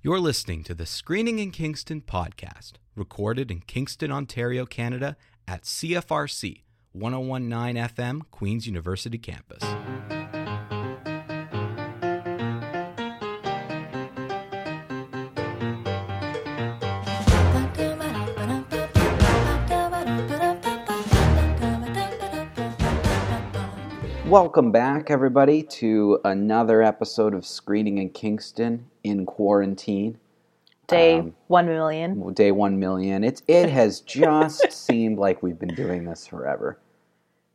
You're listening to the Screening in Kingston podcast, recorded in Kingston, Ontario, Canada at CFRC 1019 FM, Queen's University campus. Welcome back, everybody, to another episode of Screening in Kingston in quarantine. Day Um, one million. Day one million. It's it has just seemed like we've been doing this forever.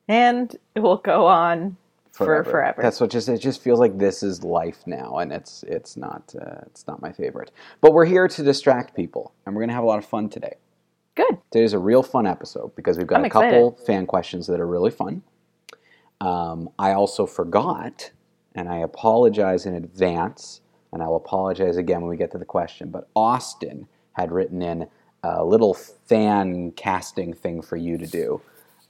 And it will go on for forever. That's what just it just feels like this is life now, and it's it's not uh, it's not my favorite. But we're here to distract people, and we're gonna have a lot of fun today. Good. Today's a real fun episode because we've got I'm a couple fan questions that are really fun. Um, I also forgot, and I apologize in advance, and I'll apologize again when we get to the question. But Austin had written in a little fan casting thing for you to do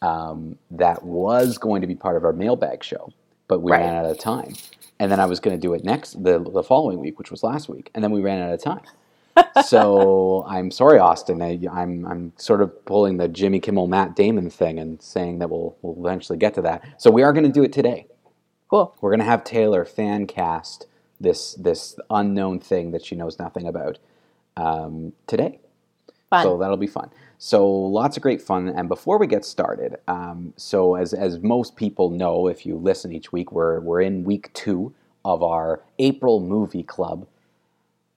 um, that was going to be part of our mailbag show, but we Right. ran out of time. And then I was going to do it next the, the following week, which was last week, and then we ran out of time so I'm sorry, Austin. I, I'm I'm sort of pulling the Jimmy Kimmel Matt Damon thing and saying that we'll we'll eventually get to that. So we are going to do it today. Cool. We're going to have Taylor fan cast this this unknown thing that she knows nothing about um, today. Fun. So that'll be fun. So lots of great fun. And before we get started, um, so as as most people know, if you listen each week, we're we're in week two of our April movie club.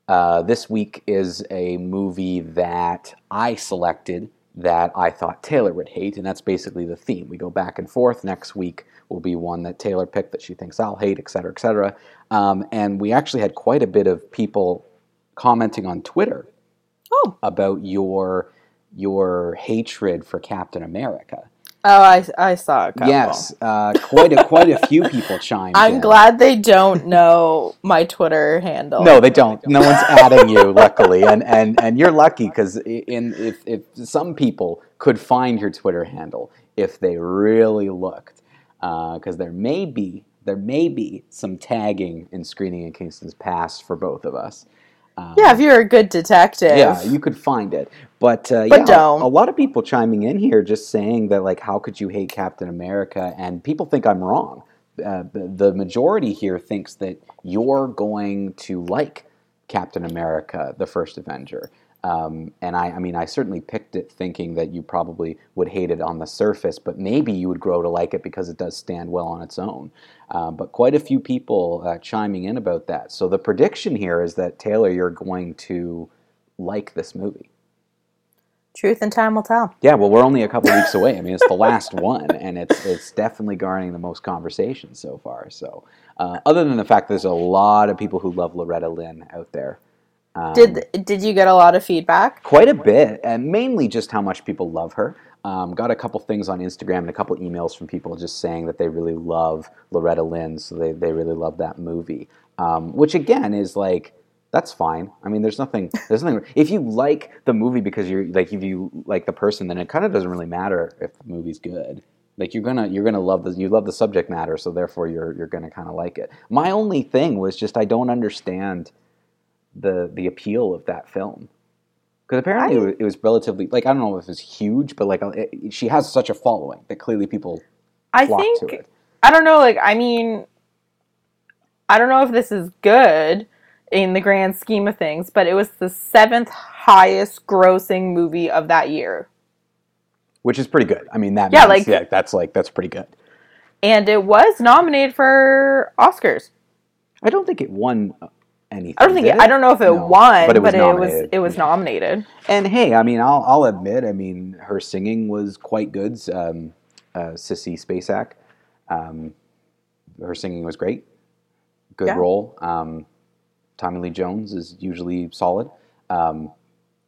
Uh, this week is a movie that I selected that I thought Taylor would hate, and that's basically the theme. We go back and forth. Next week will be one that Taylor picked that she thinks I'll hate, et cetera, et cetera. Um, and we actually had quite a bit of people commenting on Twitter Oh. about your your hatred for Captain America. Oh, I, I saw a couple. Yes, uh, quite a quite a few people chimed. In. I'm in. glad they don't know my Twitter handle. No, they don't. No one's adding you, luckily, and and and you're lucky because in if if some people could find your Twitter handle if they really looked, because there may be there may be some tagging in screening in Kingston's past for both of us. Um, Yeah, if you're a good detective. yeah, you could find it, but uh, But yeah, don't. a lot of people chiming in here just saying that like, how could you hate Captain America? And people think I'm wrong. Uh, the, the majority here thinks that you're going to like Captain America, the first Avenger. Um, and I, I mean, I certainly picked it thinking that you probably would hate it on the surface, but maybe you would grow to like it because it does stand well on its own. Um, but quite a few people uh, chiming in about that. So the prediction here is that Taylor, you're going to like this movie. Truth and time will tell. Yeah, well, we're only a couple weeks away. I mean, it's the last one, and it's it's definitely garnering the most conversation so far. So, uh, other than the fact there's a lot of people who love Loretta Lynn out there, um, Did did you get a lot of feedback? quite a bit, and mainly just how much people love her. Um, got a couple things on Instagram and a couple emails from people just saying that they really love Loretta Lynn, so they, they really love that movie. Um, which again is like that's fine. I mean, there's nothing. There's nothing. If you like the movie because you're like if you like the person, then it kind of doesn't really matter if the movie's good. Like you're gonna you're gonna love the you love the subject matter, so therefore you're you're gonna kind of like it. My only thing was just I don't understand the the appeal of that film because apparently I- it was- relatively like I don't know if it was huge, but like it, she has such a following that clearly people I think. I don't know, like I mean I don't know if this is good in the grand scheme of things, but it was the seventh highest grossing movie of that year. which is pretty good. I mean that Yeah, means- like- yeah, that's like that's pretty good. And it was nominated for Oscars. I don't think it won anything. I don't think it, I don't know if it No, won, but it was it was nominated. it was nominated. And hey, I mean, I'll, I'll admit, I mean, her singing was quite good. Um, uh, Sissy Spacek, um, her singing was great. Good Yeah. role. Um, Tommy Lee Jones is usually solid. Um,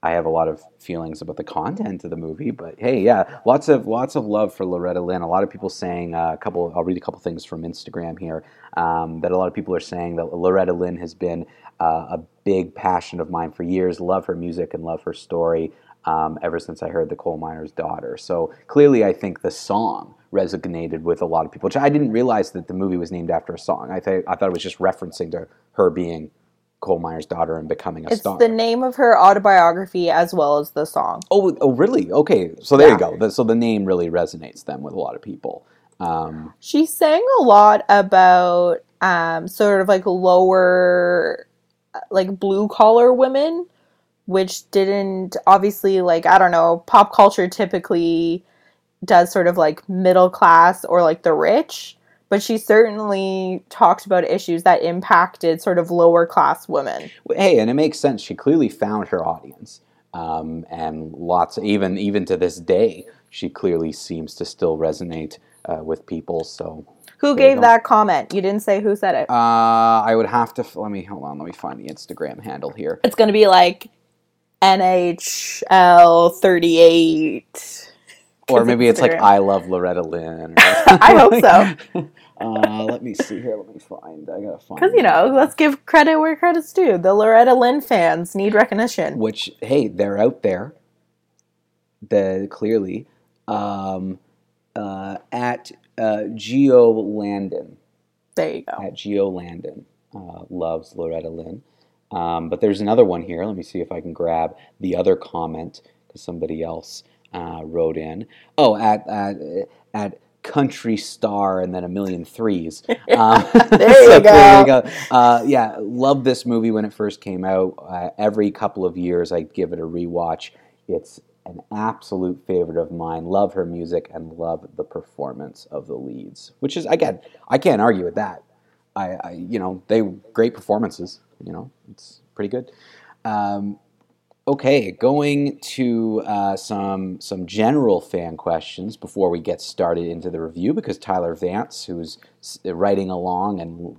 I have a lot of feelings about the content of the movie, but hey, yeah, lots of lots of love for Loretta Lynn. A lot of people saying uh, a couple. I'll read a couple things from Instagram here. Um, that a lot of people are saying that Loretta Lynn has been uh, a big passion of mine for years. Love her music and love her story um, ever since I heard the coal miner's daughter. So clearly, I think the song resonated with a lot of people. Which I didn't realize that the movie was named after a song. I thought I thought it was just referencing to her being coal miner's daughter and becoming a It's star. the name of her autobiography as well as the song. oh, oh, really? Okay, so there Yeah. you go. So the name really resonates then with a lot of people. Um, She sang a lot about um, sort of like lower, like blue collar women, which didn't obviously like I don't know. Pop culture typically does sort of like middle class or like the rich, but she certainly talked about issues that impacted sort of lower class women. hey, and it makes sense. She clearly found her audience, um, and lots. Even even to this day, she clearly seems to still resonate uh, with people. So Who gave that comment? You didn't say who said it. uh, I would have to let me hold on. Let me find the Instagram handle here. it's going to be like NHL 38. Or 'Cause maybe it's like I love Loretta Lynn. I hope so. uh, let me see here. Let me find. I gotta find. Because, you know, let's give credit where credit's due. The Loretta Lynn fans need recognition. which hey, they're out there. The clearly um, uh, at uh, Geo Landon There you go. at Geo Landon uh, loves Loretta Lynn. Um, but there's another one here. Let me see if I can grab the other comment because somebody else uh, wrote in. Oh, at at at country star and then a million threes. Um, There you so go. go. Uh, yeah, love this movie when it first came out. Uh, every couple of years, I give it a rewatch. It's an absolute favorite of mine. Love her music and love the performance of the leads, which is again, I can't argue with that. I, I you know, they great performances. You know, it's pretty good. Um, okay, going to uh, some some general fan questions before we get started into the review, because Tyler Vance, who's writing along and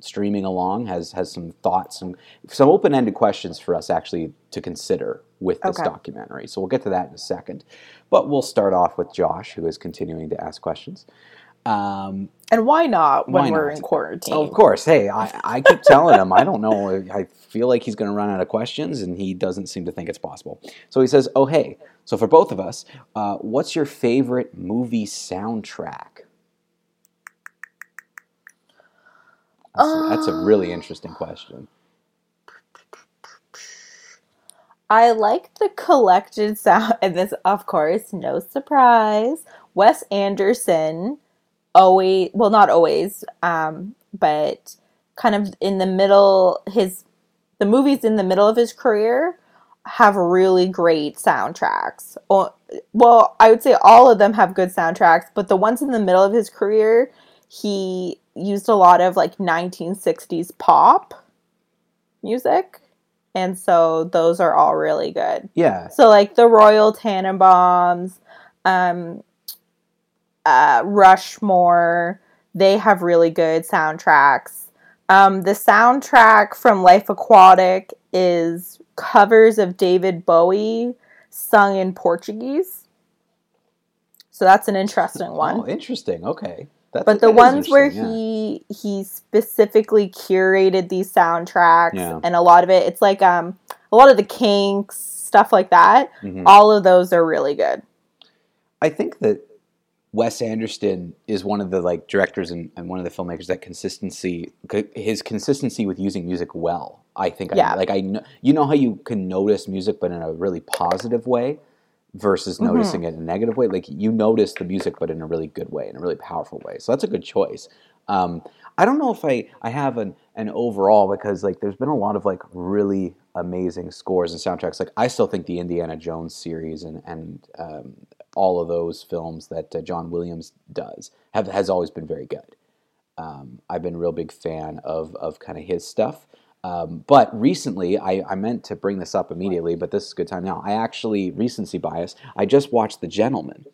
streaming along, has has some thoughts and some open ended questions for us actually to consider with this Okay. documentary. So we'll get to that in a second, but we'll start off with Josh, who is continuing to ask questions. Um, And why not when Why we're not? in quarantine? of course. Hey, I, I keep telling him, I don't know. I feel like he's going to run out of questions, and he doesn't seem to think it's possible. So he says, Oh, hey, so for both of us, uh, what's your favorite movie soundtrack? That's, a, that's a really interesting question. I like the collected sound, and this, of course, no surprise. Wes Anderson, always, well, not always, um, but kind of in the middle, his, the movies in the middle of his career have really great soundtracks. Well, I would say all of them have good soundtracks, but the ones in the middle of his career, he used a lot of like 1960s pop music. And so those are all really good. Yeah. So like the Royal Tenenbaums, um, uh, Rushmore, they have really good soundtracks. Um, the soundtrack from Life Aquatic is covers of David Bowie sung in Portuguese. So that's an interesting one. Oh, interesting. Okay. That's, But the ones where yeah. he he specifically curated these soundtracks Yeah. and a lot of it it's like um a lot of the kinks stuff like that Mhm. all of those are really good I think that Wes Anderson is one of the like directors and, and one of the filmmakers that consistency his consistency with using music well. I think Yeah. I, like I know you know how you can notice music but in a really positive way versus Mhm. noticing it in a negative way. Like you notice the music but in a really good way, in a really powerful way. So that's a good choice. Um, I don't know if I, I have an, an overall because like there's been a lot of like really amazing scores and soundtracks. Like I still think the Indiana Jones series and and um, all of those films that uh, John Williams does have has always been very good. Um, I've been a real big fan of of kind of his stuff. Um, but recently, I, I meant to bring this up immediately, but this is a good time now. I actually recency bias. I just watched The Gentleman,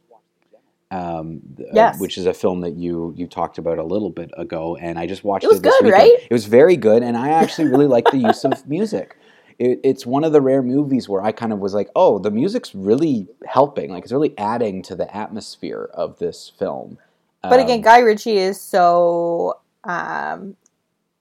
um, th- uh, which is a film that you you talked about a little bit ago, and I just watched It was this good, weekend. right? It was very good, and I actually really like the use of music. It, it's one of the rare movies where I kind of was like, oh, the music's really helping. Like it's really adding to the atmosphere of this film. but again Um, guy ritchie is so um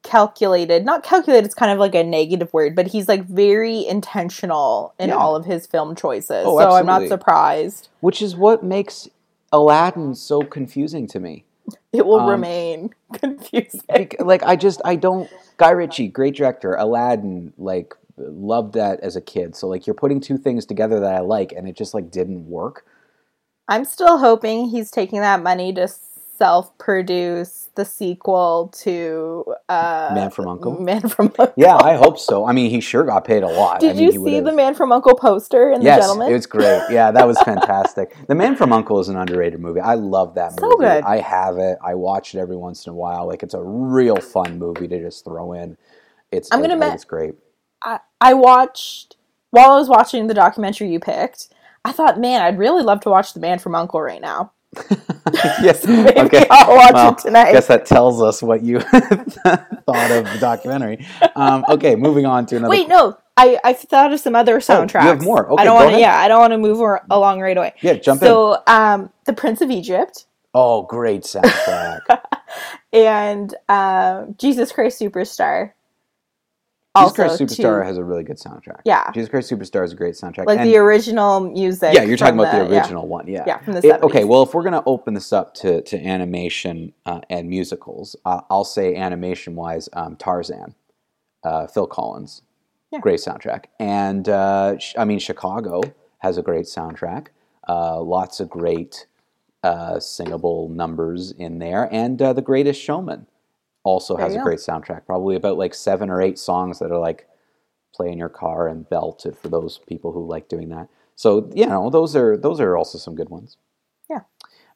calculated not calculated it's kind of like a negative word but he's like very intentional in Yeah. all of his film choices Oh, so i'm not surprised which is what makes Aladdin so confusing to me. It will Um, remain confusing. Bec- like I just I don't Guy Ritchie, great director, Aladdin, like loved that as a kid. So like you're putting two things together that I like, and it just like didn't work. I'm still hoping he's taking that money to self-produce the sequel to uh, Man from Uncle. Man from Uncle. Yeah, I hope so. I mean, he sure got paid a lot. Did I mean, you see the Man from Uncle poster in Yes, The Gentleman? it was great. Yeah, that was fantastic. the Man from Uncle is an underrated movie. I love that So movie. good. I have it. I watch it every once in a while. Like it's a real fun movie to just throw in. It's I'm gonna it- ma- it's great. I, I watched while I was watching the documentary you picked. I thought, man, I'd really love to watch The Man from Uncle right now. yes. Maybe okay. I'll watch Well, it tonight. I guess that tells us what you thought of the documentary. Um, okay, moving on to another. Wait, no, I I thought of some other soundtracks. Oh, you have more. Okay, I don't want to. Yeah, I don't want to move along right away. Yeah, jump in. so, um, The Prince of Egypt Oh, great soundtrack. and um, Jesus Christ Superstar. Jesus Christ Superstar too. has a really good soundtrack. Yeah. Jesus Christ Superstar is a great soundtrack. like And- the original music. yeah, you're talking about the yeah. original one. Yeah. Yeah, from the It- okay, well, if we're going to open this up to, to animation uh, and musicals, uh, I'll say animation wise, um, Tarzan, uh, Phil Collins, Yeah. great soundtrack. And uh, sh- I mean, Chicago has a great soundtrack, uh, lots of great uh, singable numbers in there. And uh, The Greatest Showman also There has a go. great soundtrack, probably about like seven or eight songs that are like play in your car and belt it for those people who like doing that. So you know, those are those are also some good ones. Yeah.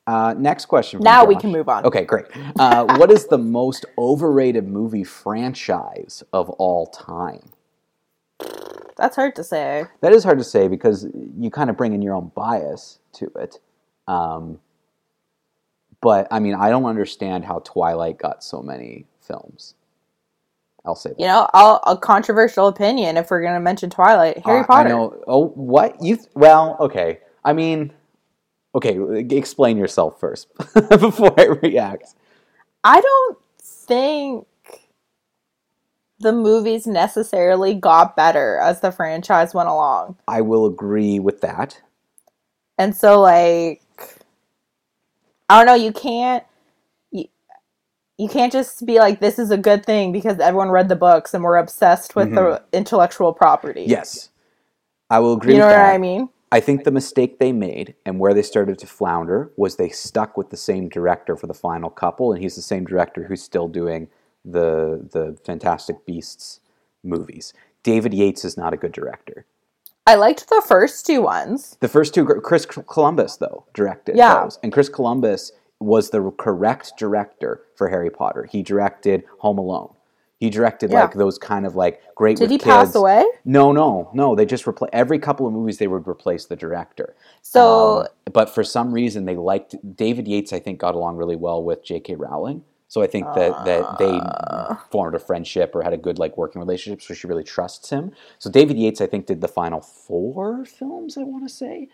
Uh, next question. Now we can move on. Okay, great. Uh, what is the most overrated movie franchise of all time? That's hard to say. That is hard to say because you kind of bring in your own bias to it. Um, but I mean, I don't understand how Twilight got so many films. I'll say that. You know, I'll, a controversial opinion if we're going to mention Twilight. Harry Uh, Potter. I know. Oh, what you? Th- well, okay. I mean, okay. Explain yourself first before I react. I don't think the movies necessarily got better as the franchise went along. I will agree with that. And so like I don't know, you can't you, you can't just be like this is a good thing because everyone read the books and we're obsessed with the intellectual property. Mm-hmm. Yes, I will agree. You know what that. I mean? I think the mistake they made and where they started to flounder was they stuck with the same director for the final couple, and he's the same director who's still doing the the Fantastic Beasts movies. David Yates is not a good director. I liked the first two ones. The first two, Chris Columbus though directed Yeah. those, and Chris Columbus was the correct director for Harry Potter. He directed Home Alone. He directed Yeah. like those kind of like great. Did he pass away? No, no, no. They just replace every couple of movies. They would replace the director. So Um, but for some reason, they liked David Yates. I think got along really well with J.K. Rowling. So I think that that they ah. formed a friendship or had a good like working relationship. So she really trusts him. So David Yates, I think, did the final four films. I want to say.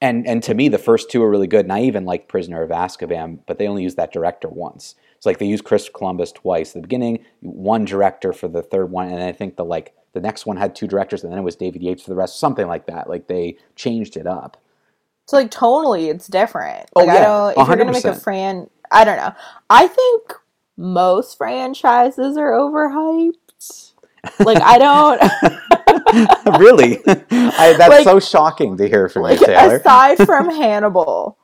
And and to me, the first two are really good. And I even like Prisoner of Azkaban, but they only used that director once. It's like they used Chris Columbus twice. At the beginning, one director for the third one, and I think the like the next one had two directors, and then it was David Yates for the rest, something like that. Like they changed it up. So like totally, it's different. Oh, Like I yeah, don't. If you're gonna make a 100%. fran, I don't know. I think most franchises are overhyped. Like I don't. really, I, that's Like- so shocking to hear from like you, Taylor. aside from Hannibal,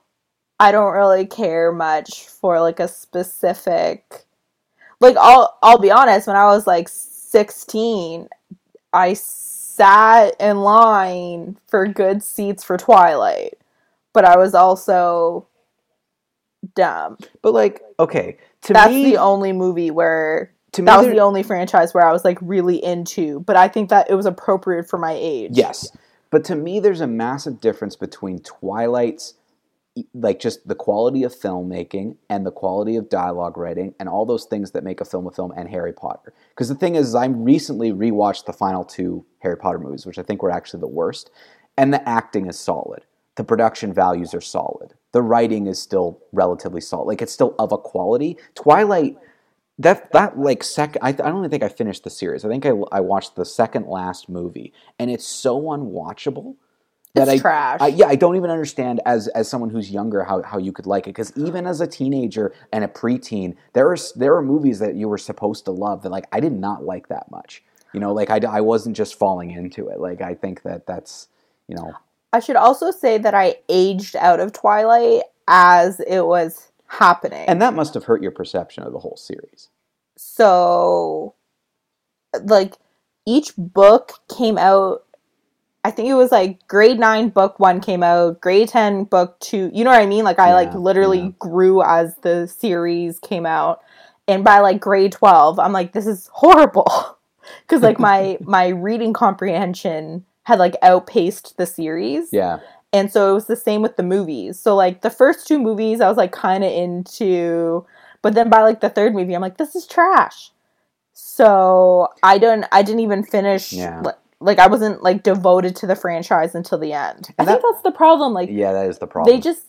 I don't really care much for like a specific. Like I'll I'll be honest. When I was like sixteen, I sat in line for good seats for Twilight, but I was also dumb. but like, okay, to That's me, the only movie where to me, that was the only franchise where I was like really into. But I think that it was appropriate for my age. Yes. But to me, there's a massive difference between Twilight's, like just the quality of filmmaking and the quality of dialogue writing and all those things that make a film a film and Harry Potter. Because the thing is, I recently rewatched the final two Harry Potter movies, which I think were actually the worst, and the acting is solid. The production values are solid. The writing is still relatively solid. Like it's still of a quality. Twilight that that like second I, I don't even think i finished the series i think I, I watched the second last movie and it's so unwatchable that It's I, trash. I yeah I don't even understand as as someone who's younger how, how you could like it because even as a teenager and a preteen there are there are movies that you were supposed to love that like I did not like that much you know like I, I wasn't just falling into it like I think that that's you know I should also say that I aged out of Twilight as it was happening. and that must have hurt your perception of the whole series so like each book came out I think it was like grade 9 book 1 came out, grade 10 book 2. You know what I mean? Like I like literally yeah. grew as the series came out. And by like grade 12, I'm like this is horrible. Cuz like my my reading comprehension had like outpaced the series. yeah And so it was the same with the movies. So like the first two movies I was like kind of into, but then by like the third movie I'm like this is trash. So I don't I didn't even finish Yeah. li- like I wasn't like devoted to the franchise until the end. I And think that's the problem like yeah that is the problem they just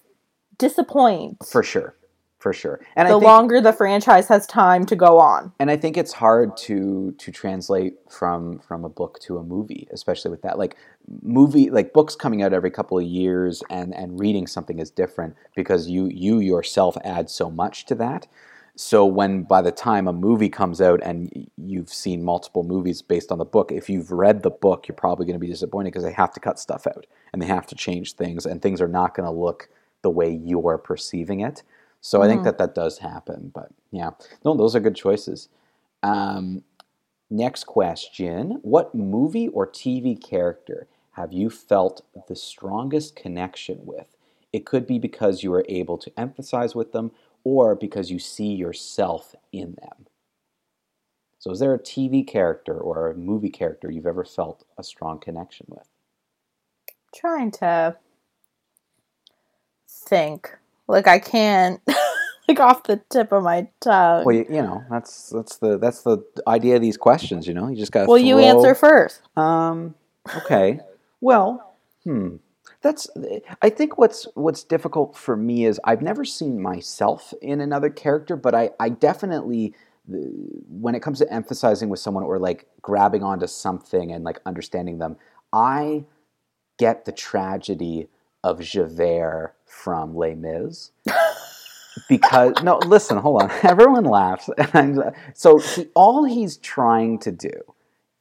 disappoint. for sure for sure and the I think, longer the franchise has time to go on. and I think it's hard to to translate from from a book to a movie, especially with that. Like movie, like books coming out every couple of years, and and reading something is different because you you yourself add so much to that. So when by the time a movie comes out and you've seen multiple movies based on the book, if you've read the book, you're probably going to be disappointed because they have to cut stuff out and they have to change things, and things are not going to look the way you're perceiving it. So I think Mhm. that that does happen. But yeah, no, those are good choices. Um, next question What movie or TV character have you felt the strongest connection with? It could be because you were able to emphasize with them or because you see yourself in them. So, is there a TV character or a movie character you've ever felt a strong connection with? trying to think. Like I can't like off the tip of my tongue. Well, you, you know, that's that's the that's the idea of these questions. You know, you just got. Well, you answer first. Um. Okay. Well. Hmm. That's. I think what's what's difficult for me is I've never seen myself in another character, but I I definitely when it comes to emphasizing with someone or like grabbing onto something and like understanding them, I get the tragedy of Javert from Les Mis. because no, listen, hold on. Everyone laughs, so he, all he's trying to do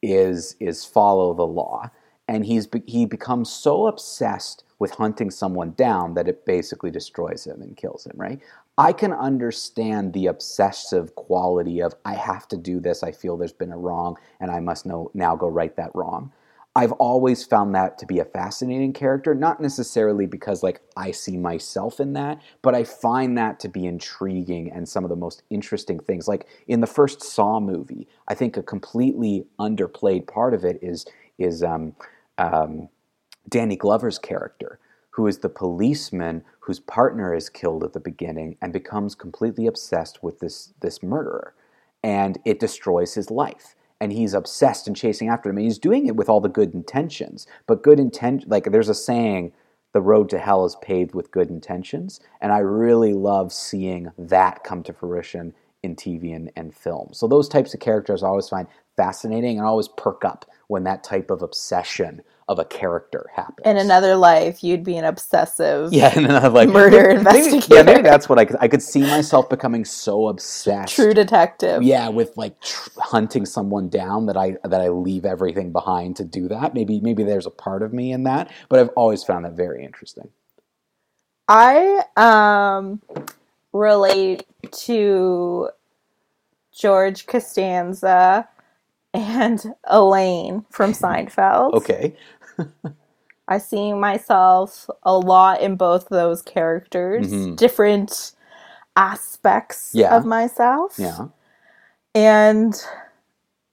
is is follow the law, and he's he becomes so obsessed with hunting someone down that it basically destroys him and kills him. Right? I can understand the obsessive quality of I have to do this. I feel there's been a wrong, and I must know now go right that wrong. I've always found that to be a fascinating character, not necessarily because like I see myself in that, but I find that to be intriguing and some of the most interesting things. Like in the first Saw movie, I think a completely underplayed part of it is is um, um, Danny Glover's character, who is the policeman whose partner is killed at the beginning and becomes completely obsessed with this this murderer, and it destroys his life and he's obsessed and chasing after him and he's doing it with all the good intentions. But good intent like there's a saying the road to hell is paved with good intentions and i really love seeing that come to fruition in tv and, and film. So those types of characters i always find fascinating and I always perk up when that type of obsession of a character happens In another life, you'd be an obsessive. yeah, and then I'm like Murder maybe- investigator. Yeah, maybe that's what I could. I could see myself becoming so obsessed True detective. yeah with like tr- hunting someone down that i that i leave everything behind to do that maybe maybe there's a part of me in that but i've always found that very interesting I um relate to George Costanza and Elaine from Seinfeld. okay I see myself a lot in both those characters, Mhm. different aspects Yeah. of myself. yeah And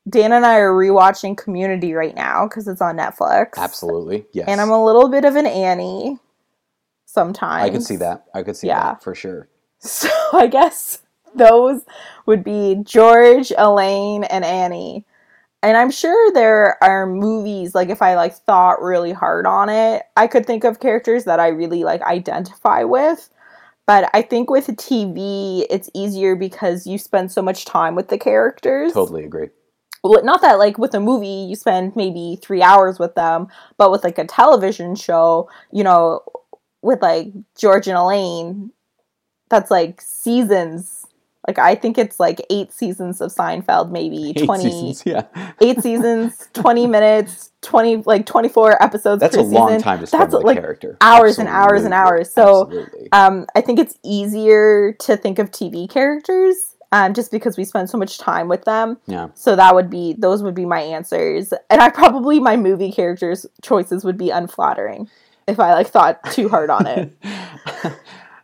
Dan and I are rewatching Community right now because it's on Netflix. absolutely yes And I'm a little bit of an Annie sometimes. i could see that i could see Yeah. that for sure So I guess those would be George, Elaine, and Annie. And I'm sure there are movies like if I like thought really hard on it, I could think of characters that I really like identify with. But I think with TV, it's easier because you spend so much time with the characters. totally agree well, not that like with a movie you spend maybe three hours with them, but with like a television show, you know, with like George and Elaine, that's like seasons. Like I think it's like eight seasons of Seinfeld, maybe Eight twenty seasons, yeah. eight seasons, twenty minutes, twenty like twenty four episodes. That's per a long season. time to spend That's like character. hours and hours and hours. So, Absolutely. um, I think it's easier to think of TV characters, um, just because we spend so much time with them. yeah. So that would be those would be my answers, and I probably my movie characters choices would be unflattering if I like thought too hard on it.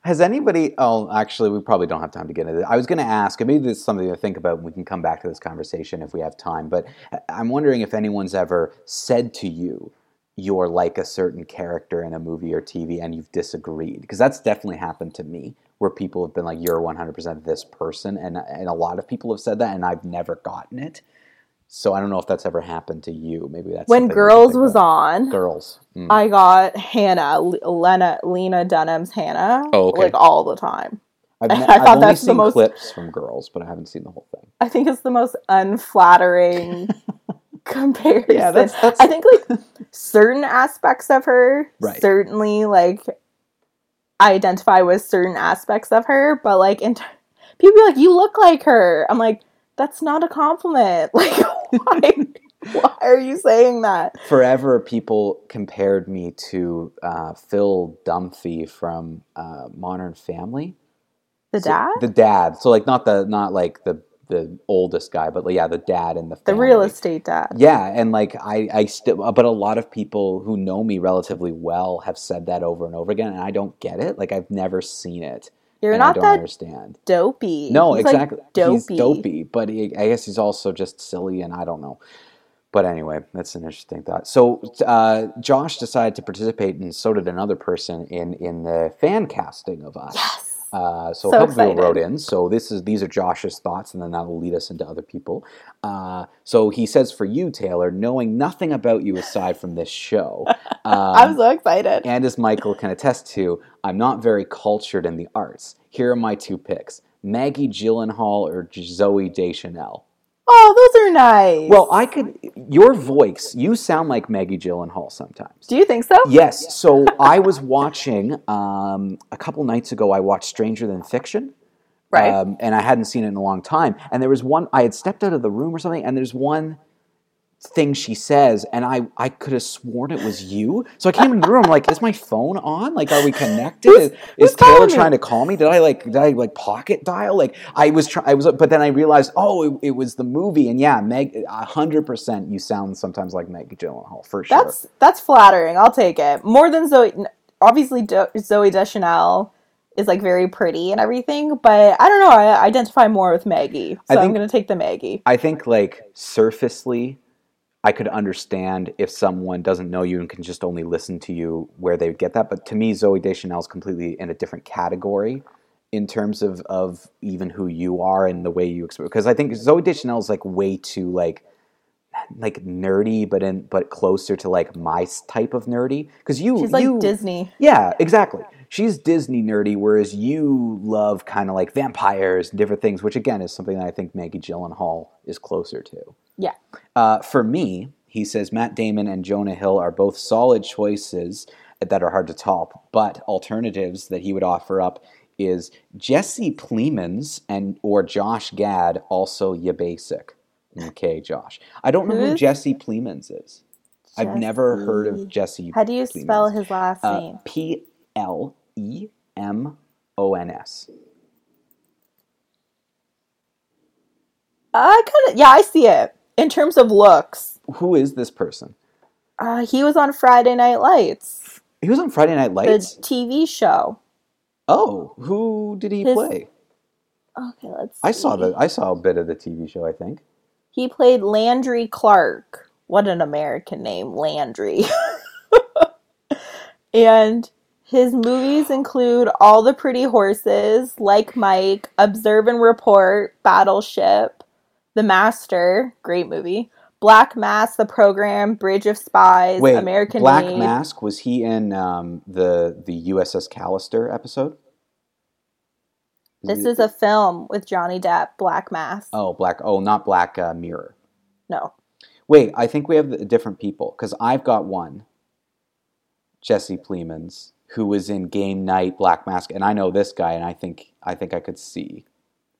Has anybody? Oh, actually, we probably don't have time to get into it. I was going to ask, and maybe this is something to think about. and We can come back to this conversation if we have time. But uh, I'm wondering if anyone's ever said to you, "You're like a certain character in a movie or TV," and you've disagreed, because that's definitely happened to me, where people have been like, "You're 100% this person," and and a lot of people have said that, and I've never gotten it. So I don't know if that's ever happened to you. Maybe that's when something we can Girls was about. on, Girls. Mm. I got Hannah, Lena, Lena Dunham's Hannah, Oh, okay. like all the time. I've, I thought I've only that's the seen most- clips from Girls, but I haven't seen the whole thing. I think it's the most unflattering comparison. Yeah, that's- that's- I think like certain aspects of her Right. certainly like I identify with certain aspects of her, but like in t- people be like, "You look like her." I'm like, "That's not a compliment." Like, why? why are you saying that? Forever, people compared me to uh, Phil Dunphy from uh, Modern Family. The So- dad, The dad. So like not the not like the the oldest guy, but yeah, the dad in the the real estate dad. Yeah, and like I, I still, but a lot of people who know me relatively well have said that over and over again, and I don't get it. Like I've never seen it. You're not don't that understand. dopey. No, He's, like, exactly. dopey. He's dopey, but he, I guess he's also just silly, and I don't know. But anyway, that's an interesting thought. So uh, Josh decided to participate, and so did another person in in the fan casting of us. Yes. Uh, so, So a couple people wrote in. So this is these are Josh's thoughts, and then that will lead us into other people. Uh, so he says, for you, Taylor, knowing nothing about you aside from this show, I'm um, so excited. and as Michael can attest to, I'm not very cultured in the arts. Here are my two picks: Maggie Gyllenhaal or Zooey Deschanel. Oh, those are nice. Well, I could. Your voice, you sound like Maggie Gyllenhaal sometimes. do you think so? Yes. So I was watching um, a couple nights ago. I watched Stranger Than Fiction. Right. Um, and I hadn't seen it in a long time. And there was one. I had stepped out of the room or something, and there's one thing she says, and I I could have sworn it was you. So I came in the room. Like, is my phone on? Like, are we connected? Who's- is who's is Taylor trying to call me? Did I like did I like pocket dial? Like I was trying. I was, but then I realized, oh, it, it was the movie. And yeah, Meg, hundred percent. You sound sometimes like Maggie Gyllenhaal for sure. That's that's flattering. I'll take it. More than Zooey. Obviously, Do- Zooey Deschanel is like very pretty and everything, but I don't know. I identify more with Maggie, I so I'm gonna take the Maggie. I think like surfacely, I could understand if someone doesn't know you and can just only listen to you where they would get that. But to me, Zooey Deschanel is completely in a different category in terms of of even who you are and the way you express. Because I think Zooey Deschanel is like way too like like nerdy, but in but closer to like my type of nerdy. Because you She's like you, Disney. yeah, exactly. She's Disney nerdy, whereas you love kind of like vampires and different things, which again is something that I think Maggie Gyllenhaal is closer to. Yeah. Uh, for me, he says Matt Damon and Jonah Hill are both solid choices that are hard to top, but alternatives that he would offer up is Jesse Plemons and or Josh Gad, also ya basic. Okay, Josh. I don't know who Jesse Plemons is. I've never heard of Jesse. How do you spell his last Uh, name? P L E M O N S. I kind of yeah, I see it. In terms of looks, Who is this person? uh, he was on Friday Night Lights, He was on Friday Night Lights? the TV show. Oh, who did he His- play? Okay, let's. I saw the I saw a bit of the TV show. I think. He played Landry Clark. What an American name, Landry. and his movies include All the Pretty Horses, Like Mike, Observe and Report, Battleship, The Master, great movie, Black Mass, The Program, Bridge of Spies, Wait, American Black Made. Mask was he in um, the the USS Callister episode? This is a film with Johnny Depp, Black Mass. oh Black oh not Black uh, Mirror. No. Wait, I think we have the- different people because I've got one, Jesse Plemons, who was in Game Night, Black Mask, and I know this guy, and I think I think I could see.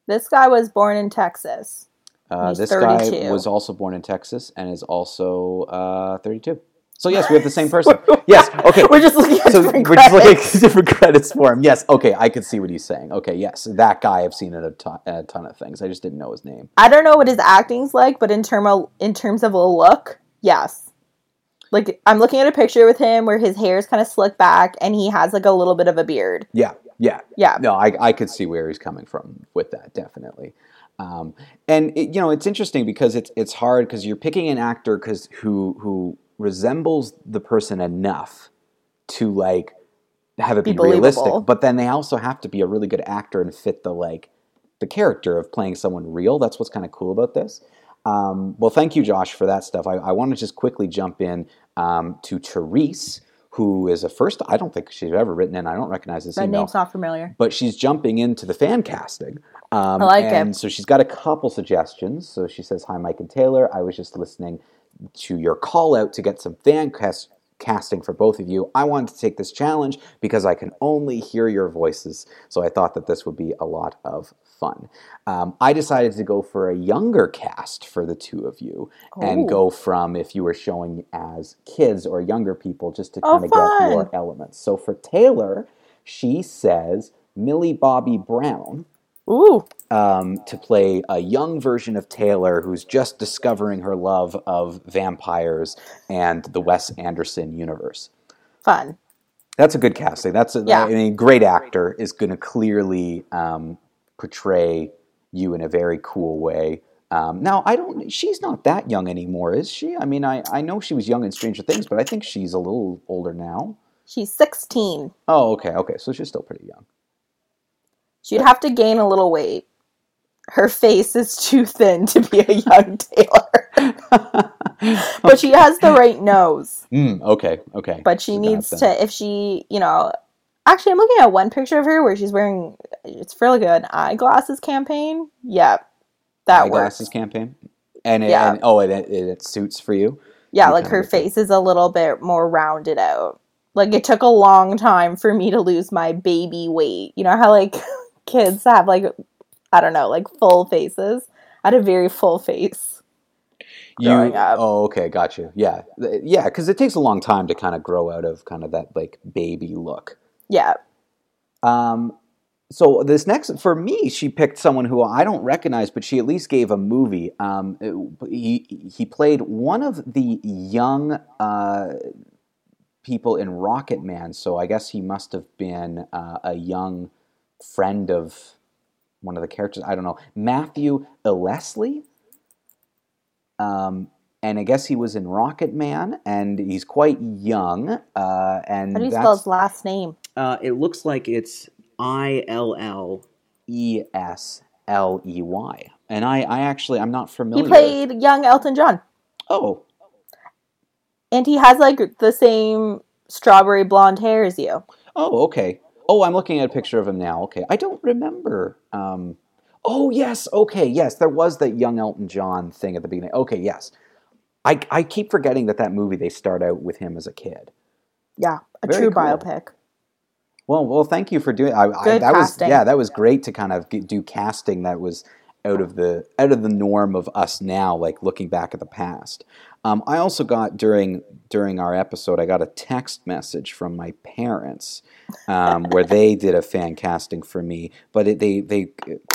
This guy was born in Texas. Uh, this guy was also born in Texas and is also uh, 32. So yes, we have the same person. yes. Okay. We're just looking at So different we're just looking credits. at different credits for him. Yes. Okay, I could see what he's saying. Okay. Yes, that guy I've seen in a ton, a ton of things. I just didn't know his name. I don't know what his acting's like, but in term of, in terms of a look, yes. Like I'm looking at a picture with him where his hair is kind of slicked back and he has like a little bit of a beard. Yeah. Yeah. Yeah. No, I, I could see where he's coming from with that, definitely. Um, and it, you know, it's interesting because it's it's hard because you're picking an actor because who who resembles the person enough to like have it be, Be realistic, but then they also have to be a really good actor and fit the like the character of playing someone real. That's what's kind of cool about this. Um, well, thank you, Josh, for that stuff. I, I want to just quickly jump in um, to Therese, who is a first. I don't think she's ever written in. I don't recognize this That email name's not familiar. but she's jumping into the fan casting. Um, I like it. and so she's got a couple suggestions. So she says, "Hi, Mike and Taylor. I was just listening to your call out to get some fan cast- casting for both of you. I wanted to take this challenge because I can only hear your voices. So I thought that this would be a lot of fun. Um, I decided to go for a younger cast for the two of you and go from if you were showing as kids or younger people just to Oh, kind of get your elements. So for Taylor, she says Millie Bobby Brown Ooh, um, to play a young version of Taylor who's just discovering her love of vampires and the Wes Anderson universe. fun. That's a good casting. That's a, Yeah. I mean, great actor is going to clearly um, portray you in a very cool way. Um, now, I don't. She's not that young anymore, is she? I mean, I, I know she was young in Stranger Things, but I think she's a little older now. She's 16. Oh, okay, okay. So she's still pretty young. She'd have to gain a little weight. Her face is too thin to be a young Taylor. but she has the right nose. Mm, okay, okay. But she So needs to, if she, you know, actually, I'm looking at one picture of her where she's wearing, it's for good an eyeglasses campaign. Yep. That works. eyeglasses campaign, and, it, Yeah. and oh, it, it, it suits for you. Yeah, You like her face is a little bit more rounded out. Like it took a long time for me to lose my baby weight. You know how like kids have like I don't know, like full faces. I had a very full face. you, up. Oh, okay, got you. Yeah, yeah, because it takes a long time to kind of grow out of kind of that like baby look. Yeah. Um, so this next for me, she picked someone who I don't recognize, but she at least gave a movie. Um, it- he he played one of the young uh, people in Rocket Man, so I guess he must have been uh, a young friend of one of the characters. I don't know, Matthew Illesley. Um, and I guess he was in Rocket Man, and he's quite young. Uh, and How do you spell his last name? Uh, it looks like it's I L L E S L E Y, and I, I actually I'm not familiar. He played young Elton John. Oh, And he has like the same strawberry blonde hair as you. oh, okay. Oh, I'm looking at a picture of him now. Okay, I don't remember. Um, oh, yes. Okay, yes. There was that young Elton John thing at the beginning. Okay, yes. I, I keep forgetting that that movie they start out with him as a kid. Yeah. A Very true cool. biopic. Well, well, thank you for doing. I, I, Good that casting. was yeah, that was great to kind of do casting that was out of the out of the norm of us now, like looking back at the past. Um, I also got during during our episode, I got a text message from my parents um, where they did a fan casting for me. But it, they they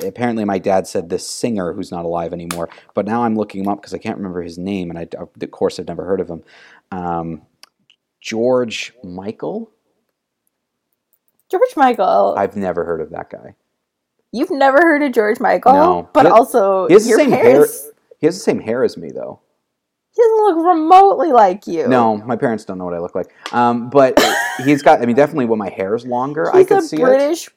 apparently my dad said this singer who's not alive anymore. But now I'm looking him up because I can't remember his name, and I of course I've never heard of him. Um, George Michael. George Michael. I've never heard of that guy. You've never heard of George Michael? No. But He- also He has the same hair. He has the same hair as me, though. he doesn't look remotely like you. No, my parents don't know what I look like. Um, but he's got. I mean, definitely when my hair is longer, I He's could a see it. British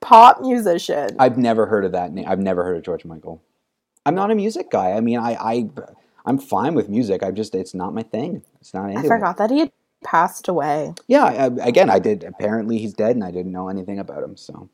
pop musician. I've never heard of that name. I've never heard of George Michael. I'm not a music guy. I mean, I, I I'm fine with music. I just it's not my thing. It's not anything. I it. forgot that he had passed away. Yeah, I, again, I did. Apparently, he's dead, and I didn't know anything about him. So,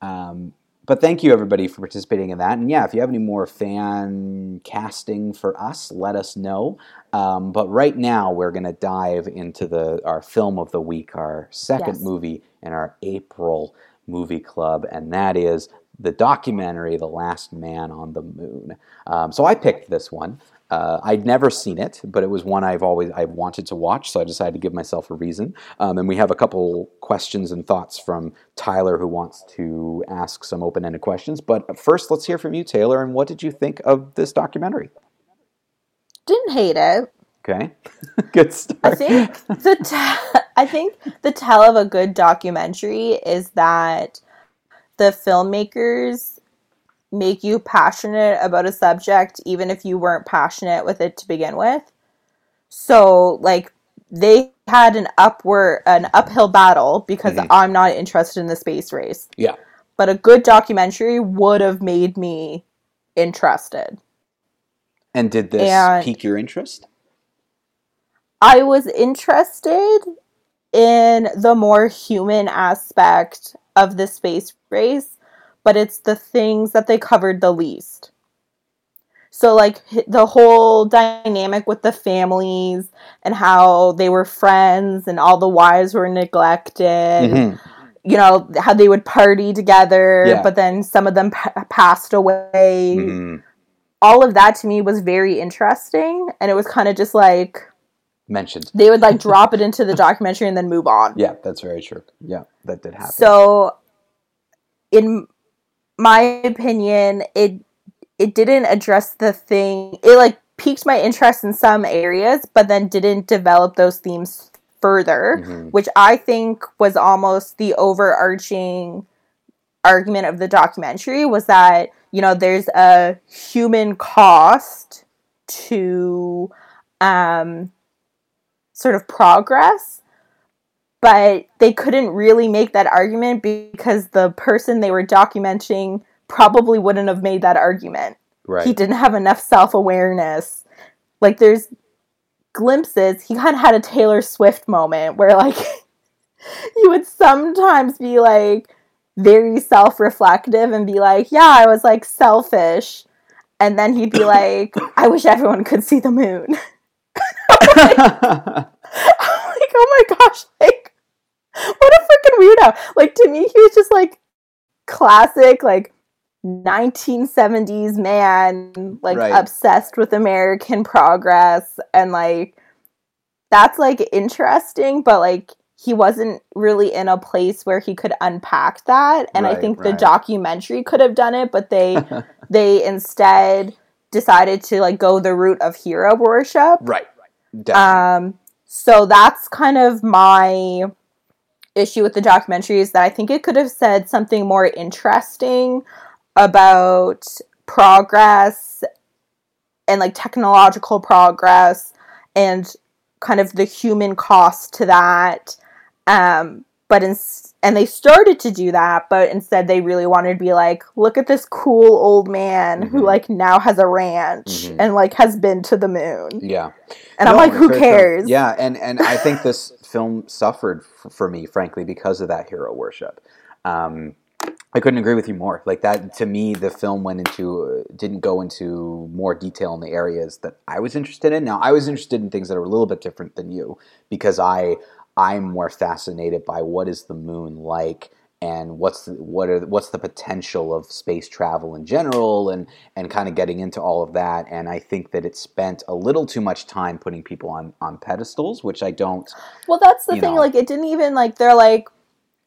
um, but thank you everybody for participating in that. And yeah, if you have any more fan casting for us, let us know. Um, but right now, we're going to dive into the our film of the week, our second Yes. movie in our April movie club, and that is the documentary "The Last Man on the Moon." Um, so I picked this one. Uh, I'd never seen it, but it was one I've always I've wanted to watch, so I decided to give myself a reason. Um, and we have a couple questions and thoughts from Tyler, who wants to ask some open-ended questions. But first, let's hear from you, Taylor. And what did you think of this documentary? Didn't hate it. Okay, good start. I think the te- I think the tell of a good documentary is that the filmmakers make you passionate about a subject even if you weren't passionate with it to begin with. So like they had an upward an uphill battle because Mhm. I'm not interested in the space race. Yeah. But a good documentary would have made me interested. And did this And- pique your interest? I was interested in the more human aspect of the space race, but it's the things that they covered the least. So, like the whole dynamic with the families and how they were friends and all the wives were neglected, Mhm. you know, how they would party together, Yeah. but then some of them pa- passed away. Mhm. All of that to me was very interesting, and it was kind of just like, Mentioned. they would like drop it into the documentary and then move on. Yeah, that's very true. Yeah, that did happen. So in my opinion, it it didn't address the thing. It like piqued my interest in some areas, but then didn't develop those themes further, Mhm. which I think was almost the overarching argument of the documentary was that, you know, there's a human cost to um sort of progress but they couldn't really make that argument because the person they were documenting probably wouldn't have made that argument. right. He didn't have enough self awareness. Like, there's glimpses. He kind of had a Taylor Swift moment where, like, you would sometimes be like very self reflective and be like, yeah, I was like selfish. And then he'd be like, I wish everyone could see the moon. I'm like, oh my gosh, like, what a freaking weirdo. Like, to me, he was just like classic, like, 1970s man, like, Right. obsessed with American progress. And, like, that's, like, interesting, but, like, he wasn't really in a place where he could unpack that. And I Right, think the documentary could have done it, but they, they instead decided to, like, go the route of hero worship. right. Definitely. Um, so that's kind of my issue with the documentary is that I think it could have said something more interesting about progress and like technological progress and kind of the human cost to that. Um, but in, and they started to do that, but instead they really wanted to be like, look at this cool old man who Mhm. like now has a ranch Mhm. and like has been to the moon. yeah. And I'm like, who cares? Yeah, and and I think this film suffered f- for me, frankly, because of that hero worship. Um, I couldn't agree with you more. Like that, to me, the film went into uh, didn't go into more detail in the areas that I was interested in. Now, I was interested in things that are a little bit different than you because I I'm more fascinated by what is the moon like and what's the, what are what's the potential of space travel in general and and kind of getting into all of that and I think that it spent a little too much time putting people on on pedestals which I don't Well, that's the thing. know. Like, it didn't even like they're like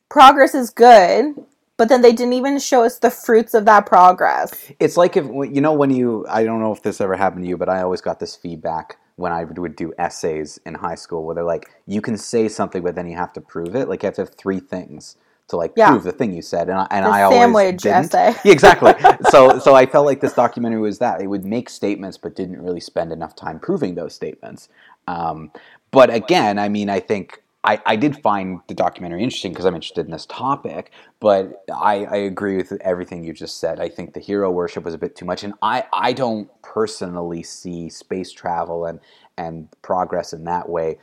progress is good, but then they didn't even show us the fruits of that progress. it's like if you know when you I don't know if this ever happened to you but I always got this feedback when I would do essays in high school where they're like you can say something but then you have to prove it like you have to have three things to like Yeah. prove the thing you said and I, and The I always sandwich essay. Yeah, exactly. so so I felt like this documentary was that it would make statements but didn't really spend enough time proving those statements. Um, but again, I mean, I think I, I did find the documentary interesting because I'm interested in this topic. But I, I agree with everything you just said. I think the hero worship was a bit too much, and I, I don't personally see space travel and and progress in that way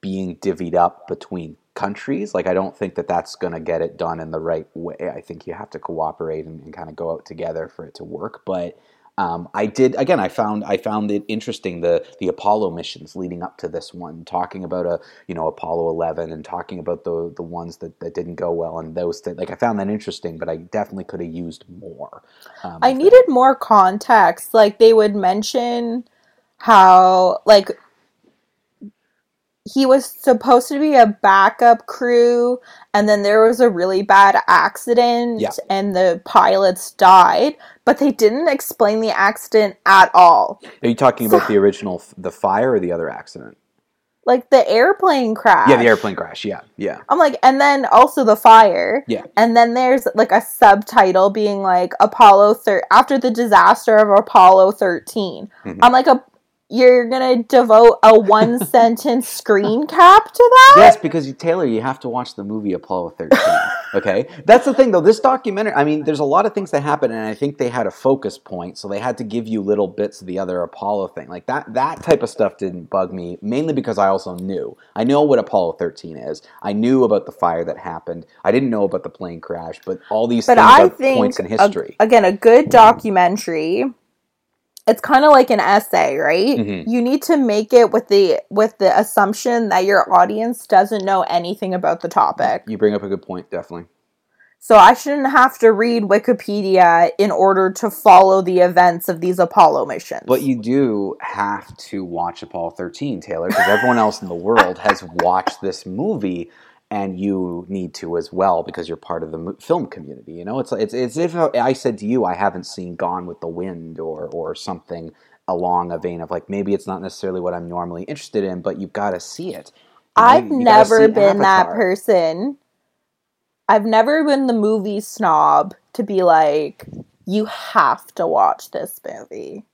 being divvied up between countries. Like I don't think that that's going to get it done in the right way. I think you have to cooperate and, and kind of go out together for it to work. But um, I did again. I found I found it interesting the the Apollo missions leading up to this one, talking about a you know Apollo Eleven and talking about the the ones that, that didn't go well and those that like I found that interesting, but I definitely could have used more. Um, I needed more context. Like they would mention how like he was supposed to be a backup crew and then there was a really bad accident Yeah. and the pilots died, but they didn't explain the accident at all. Are you talking about the original, the fire, or the other accident? Like the airplane crash. Yeah, the airplane crash. Yeah, yeah, I'm like, and then also the fire. Yeah. And then there's like a subtitle being like Apollo thir- after the disaster of Apollo 13. Mhm. I'm like, a, you're gonna devote a one sentence screen cap to that? Yes, because you, Taylor, you have to watch the movie Apollo 13. Okay, that's the thing though. This documentary, I mean, there's a lot of things that happen, and I think they had a focus point, so they had to give you little bits of the other Apollo thing. Like that, that type of stuff didn't bug me, mainly because I also knew. I know what Apollo 13 is. I knew about the fire that happened. I didn't know about the plane crash, but all these But things I are think points in a- again, a good documentary. It's kind of like an essay, right? Mhm. You need to make it with the with the assumption that your audience doesn't know anything about the topic. you bring up a good point, definitely. So I shouldn't have to read Wikipedia in order to follow the events of these Apollo missions. But you do have to watch Apollo 13, Taylor, because everyone else in the world has watched this movie, and you need to as well because you're part of the film community. You know, it's it's it's if I said to you, I haven't seen Gone with the Wind or or something along a vein of like maybe it's not necessarily what I'm normally interested in, but you've got to see it. You I've never been that person. I've never been the movie snob to be like, you have to watch this movie.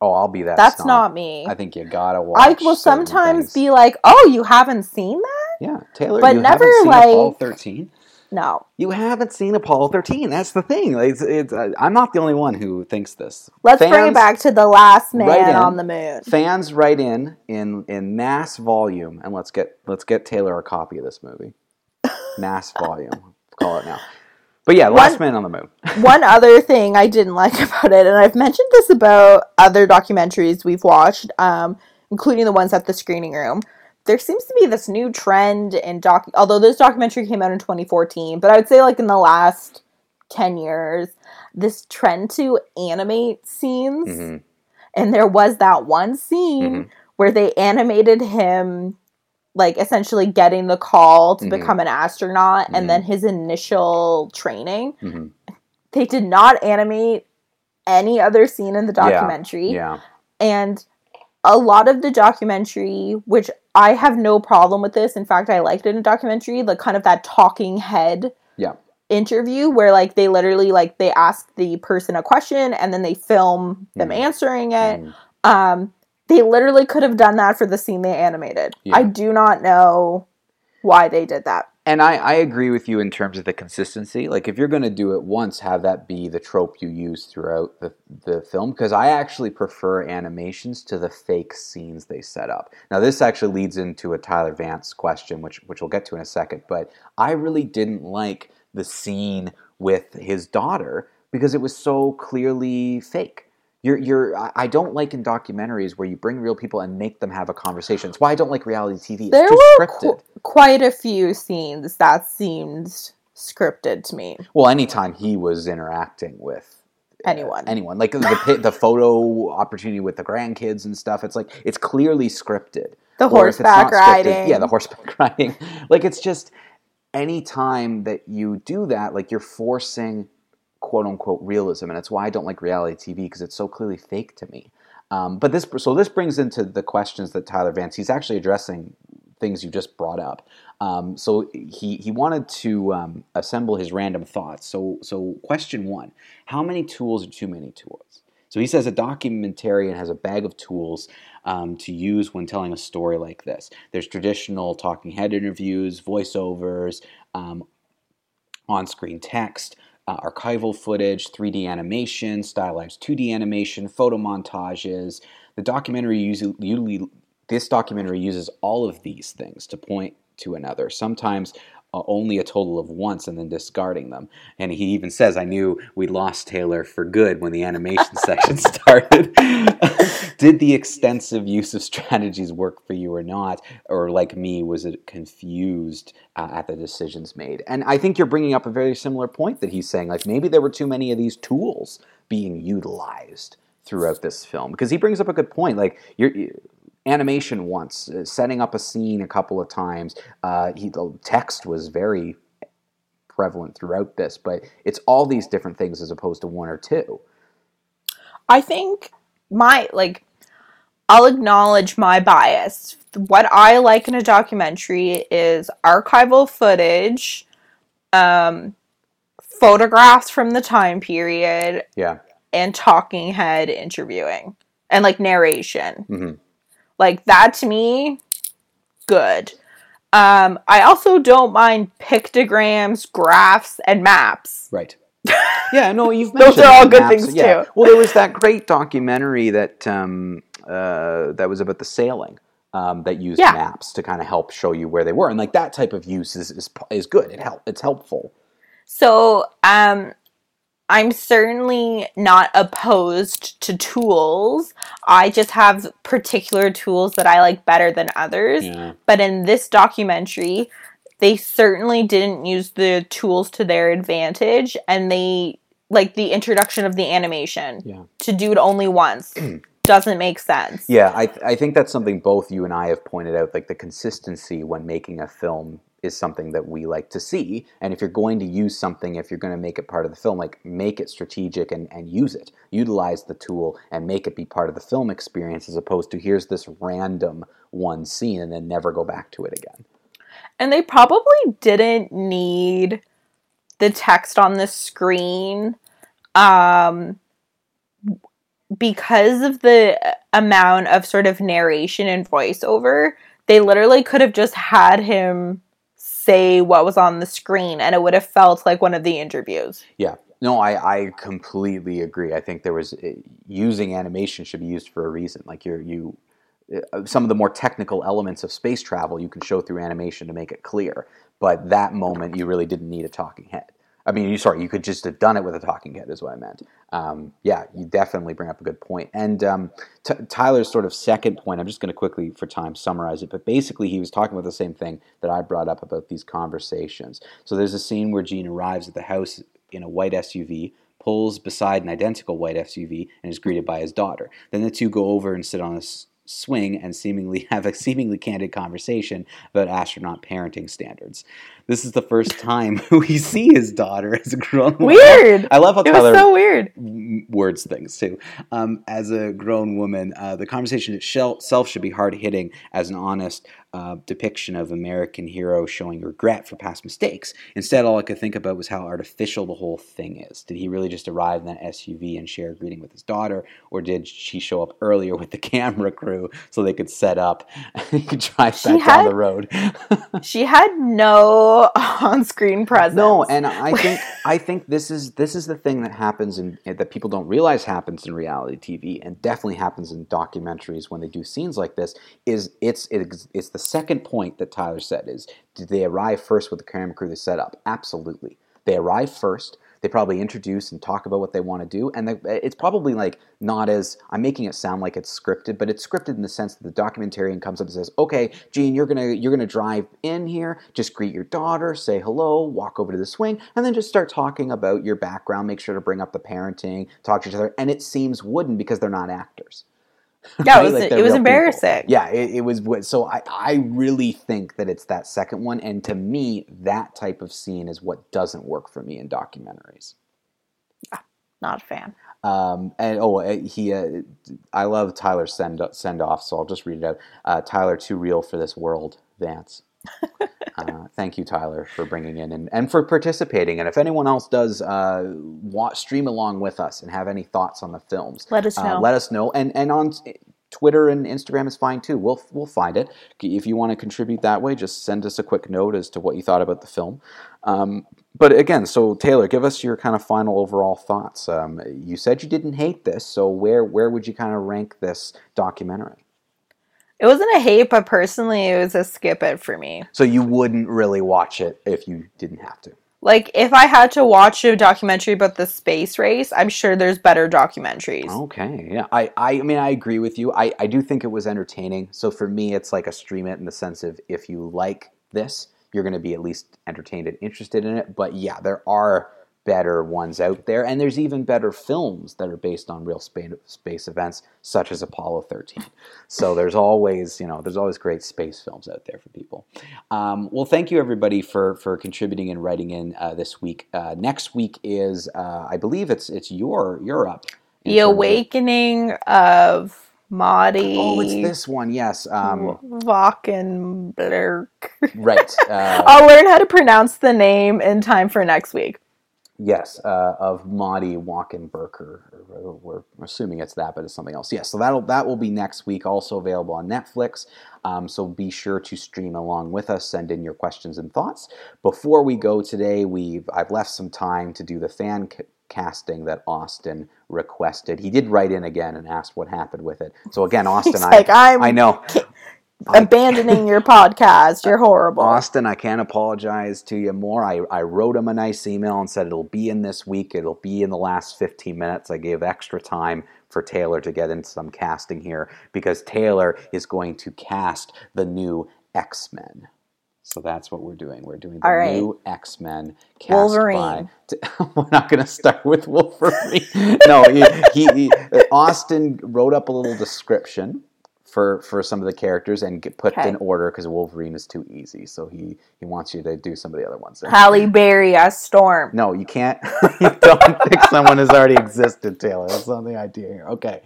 Oh, I'll be that. That's snob. not me. I think you gotta watch. I will sometimes things. be like, oh, you haven't seen that? Yeah, Taylor, but you never, haven't seen Apollo 13. No. You haven't seen Apollo 13. That's the thing. Like, it's, it's, uh, I'm not the only one who thinks this. Let's bring it back to the last man in. on the moon. Fans write in in in mass volume, and let's get let's get Taylor a copy of this movie. Mass volume, call it now. But yeah, Last One- Man on the Moon. One other thing I didn't like about it, and I've mentioned this about other documentaries we've watched, um, including the ones at the screening room. There seems to be this new trend in doc. Although this documentary came out in 2014, but I would say like in the last 10 years, this trend to animate scenes. Mhm. And there was that one scene Mhm. where they animated him, like essentially getting the call to Mhm. become an astronaut, and then his initial training Mhm. they did not animate any other scene in the Yeah, documentary Yeah, and a lot of the documentary which i have no problem with this in fact i liked it in a documentary like kind of that talking head Yeah. interview where like they literally like they ask the person a question and then they film them Mhm. answering it Mhm. um they literally could have done that for the scene they animated Yeah. i do not know why they did that And I, I agree with you in terms of the consistency. Like, if you're going to do it once, have that be the trope you use throughout the, the film. Because I actually prefer animations to the fake scenes they set up. Now, this actually leads into a Tyler Vance question, which, which we'll get to in a second. But I really didn't like the scene with his daughter because it was so clearly fake. You're, you're, I- don't like in documentaries where you bring real people and make them have a conversation. It's why I don't like reality TV. It's there were qu- quite a few scenes that seemed scripted to me Well, anytime he was interacting with uh, Anyone. anyone like the the photo opportunity with the grandkids and stuff, it's like it's clearly scripted. the Or if it's horseback scripted- riding yeah, the horseback riding. Like it's just anytime that you do that, like you're forcing quote unquote realism, and it's why I don't like reality TV because it's so clearly fake to me. Um, but this, so this brings into the questions that Tyler Vance. He's actually addressing things you just brought up. Um, so he he wanted to um, assemble his random thoughts. So so question one: How many tools are too many tools? So he says a documentarian has a bag of tools um, to use when telling a story like this. There's traditional talking head interviews, voiceovers, um, on-screen text, uh, archival footage, 3D animation, stylized 2D animation, photo montages. The documentary usually, this documentary uses all of these things to point to another. Sometimes only a total of once and then discarding them. And he even says, I knew we lost Taylor for good when the animation section started. Did the extensive use of strategies work for you or not? Or, like me, was it confused uh, at the decisions made? And I think you're bringing up a very similar point that he's saying, like maybe there were too many of these tools being utilized throughout this film because he brings up a good point like you're animation once, uh, setting up a scene a couple of times. Uh, he, the text was very prevalent throughout this, but it's all these different things as opposed to one or two. I think my like I'll acknowledge my bias. What I like in a documentary is archival footage, um, photographs from the time period, Yeah. and talking head interviewing and like narration. Mhm. Like that to me, good. Um, I also don't mind pictograms, graphs, and maps. Right. Yeah, no, you've Those are all good maps, things, yeah. too. Well, there was that great documentary that um, uh, that was about the sailing um, that used Yeah. maps to kind of help show you where they were, and like that type of use is is, is good. It help. It's helpful. So, um, I'm certainly not opposed to tools. I just have particular tools that I like better than others. Yeah. But in this documentary, they certainly didn't use the tools to their advantage, and they like the introduction of the animation Yeah. to do it only once doesn't make sense. Yeah, I, I think that's something both you and I have pointed out. Like the consistency when making a film is something that we like to see. And if you're going to use something, if you're going to make it part of the film, like make it strategic and, and use it. Utilize the tool and make it be part of the film experience as opposed to here's this random one scene and then never go back to it again. And they probably didn't need the text on the screen um because of the amount of sort of narration and voiceover. They literally could have just had him say what was on the screen and it would have felt like one of the interviews. Yeah. No, I, I completely agree. I think there was uh, using animation should be used for a reason. Like you're you uh, some of the more technical elements of space travel you can show through animation to make it clear. But that moment you really didn't need a talking head. I mean, you sorry, you could just have done it with a talking head, is what I meant. Um, yeah, you definitely bring up a good point. And um, T- Tyler's sort of second point, I'm just going to quickly, for time, summarize it. But basically, he was talking about the same thing that I brought up about these conversations. So there's a scene where Gene arrives at the house in a white SUV, pulls beside an identical white SUV, and is greeted by his daughter. Then the two go over and sit on a swing and seemingly have a seemingly candid conversation about astronaut parenting standards. This is the first time we see his daughter as a grown woman. Weird. I love how It Tyler was so weird. Words things too. Um, as a grown woman, uh, the conversation itself should be hard hitting as an honest uh, depiction of American hero showing regret for past mistakes. Instead, all I could think about was how artificial the whole thing is. Did he really just arrive in that SUV and share a greeting with his daughter, or did she show up earlier with the camera crew so they could set up and drive She back down had- the road? She had no on-screen presence. No, and I think I think this is this is the thing that happens in that people don't realize happens in reality TV, and definitely happens in documentaries when they do scenes like this. Is it's it's, the second point that Tyler said is did they arrive first with the camera crew they set up? Absolutely, they arrive first. They probably introduce and talk about what they want to do, and they, it's probably like not as I'm making it sound like it's scripted, but it's scripted in the sense that the documentarian comes up and says, "Okay, Gene, you're gonna you're gonna drive in here, just greet your daughter, say hello, walk over to the swing, and then just start talking about your background. Make sure to bring up the parenting, talk to each other." And it seems wooden because they're not actors. Yeah, right? it was, Like, it was real people. embarrassing. Yeah, it, it was. what- So I, I really think that it's that second one, and to me, that type of scene is what doesn't work for me in documentaries. Yeah, Not a fan. Um, and oh, uh, he, uh, I love Tyler send send off, so I'll just read it out. Uh, Tyler, too real for this world, Vance. uh, thank you, Tyler, for bringing in and, and for participating. And if anyone else does uh, wa stream along with us and have any thoughts on the films, Let us uh, know. let us know. And and on Twitter and Instagram is fine too. We'll we'll find it. If you want to contribute that way, just send us a quick note as to what you thought about the film. Um, but again, so Taylor, give us your kind of final overall thoughts. Um, you said you didn't hate this, so where where would you kind of rank this documentary? It wasn't a hate, but personally, it was a skip it for me. So you wouldn't really watch it if you didn't have to. Like, if I had to watch a documentary about the space race, I'm sure there's better documentaries. Okay, yeah. I, I mean, I agree with you. I, I do think it was entertaining. So for me, it's like a stream it in the sense of if you like this, you're going to be at least entertained and interested in it. But yeah, there are better ones out there, and there's even better films that are based on real space, space events, such as Apollo 13. So there's always, you know, there's always great space films out there for people. Um, well, thank you everybody for for contributing and writing in uh, this week. Uh, next week is, uh, I believe it's it's your you're up. The Awakening of Motti. Oh, it's this one. Yes. Um, Valkenberg. right. Uh, I'll learn how to pronounce the name in time for next week. Yes, uh, of Motti Walkenberger. We're, we're assuming it's that, but it's something else. Yes, so that'll that will be next week. Also available on Netflix. Um, so be sure to stream along with us. Send in your questions and thoughts. Before we go today, we've I've left some time to do the fan c- casting that Austin requested. He did write in again and asked what happened with it. So again, Austin, I like, I'm I know. Abandoning your podcast. You're horrible. Austin, I can't apologize to you more. I, I wrote him a nice email and said it'll be in this week. It'll be in the last 15 minutes. I gave extra time for Taylor to get into some casting here because Taylor is going to cast the new X Men. So that's what we're doing. We're doing the All right. new X Men cast Wolverine. by. we're not going to start with Wolverine. no, he, he, he- Austin wrote up a little description for for some of the characters and get, put Okay. in order because Wolverine is too easy. So he he wants you to do some of the other ones. There. Halle Berry as Storm. No, you can't. you don't pick someone who's already existed, Taylor. That's not the idea here. Okay.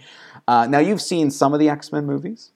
Uh, now you've seen some of the X Men movies.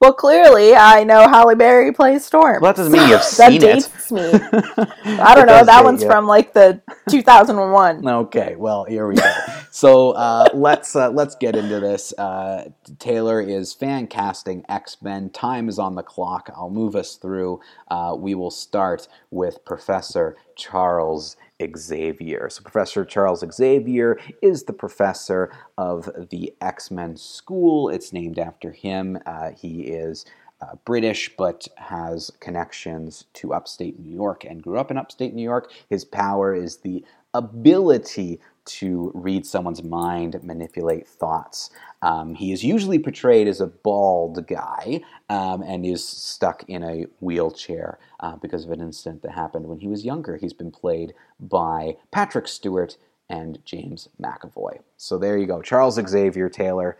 Well, clearly, I know Halle Berry plays Storm. Well, that doesn't mean you've that seen it. dates me. I don't know. does That date one's you. from like the 2001. Okay, well here we go. so uh, let's uh, let's get into this. Uh, Taylor is fan casting X Men. Time is on the clock. I'll move us through. Uh, we will start with Professor Charles Xavier. So Professor Charles Xavier is the professor of the X Men School. It's named after him. Uh, he is uh, British, but has connections to upstate New York and grew up in upstate New York. His power is the ability to read someone's mind, manipulate thoughts. Um, he is usually portrayed as a bald guy um, and is stuck in a wheelchair uh, because of an incident that happened when he was younger. He's been played by Patrick Stewart and James McAvoy. So there you go. Charles Xavier Taylor,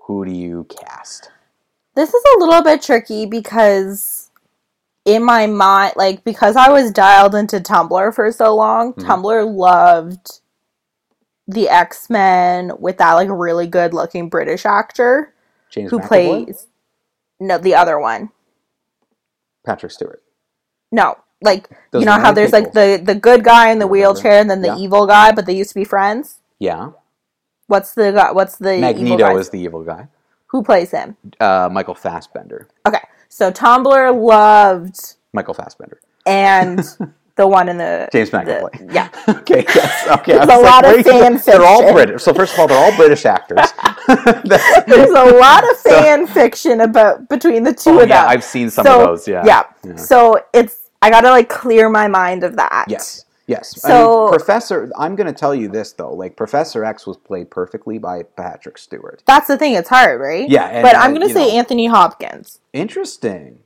who do you cast? This is a little bit tricky because in my mind, like because I was dialed into Tumblr for so long, Mhm. Tumblr loved the X Men with that like really good looking British actor James who McAvoy? plays no the other one. Patrick Stewart. No, like Those you know how there's like the the good guy in the wheelchair and then the Yeah. evil guy, but they used to be friends. Yeah. What's the guy? What's the evil Magneto is the evil guy. Who plays him? Uh, Michael Fassbender. Okay, so Tumblr loved Michael Fassbender. and the one in the James McAvoy. yeah. okay. Yes. Okay. I There's a lot of fan fiction. They're all. British. So first of all, they're all British actors. There's a lot of So- fan fiction about between the two Oh, of yeah, them. I've seen some So, of those. Yeah. yeah. Yeah. So it's I gotta like clear my mind of that. Yes. Yes. I So- mean, Professor, I'm going to tell you this though. Like Professor X was played perfectly by Patrick Stewart. That's the thing. It's hard, right? Yeah, and, but I'm gonna say know- Anthony Hopkins. Interesting.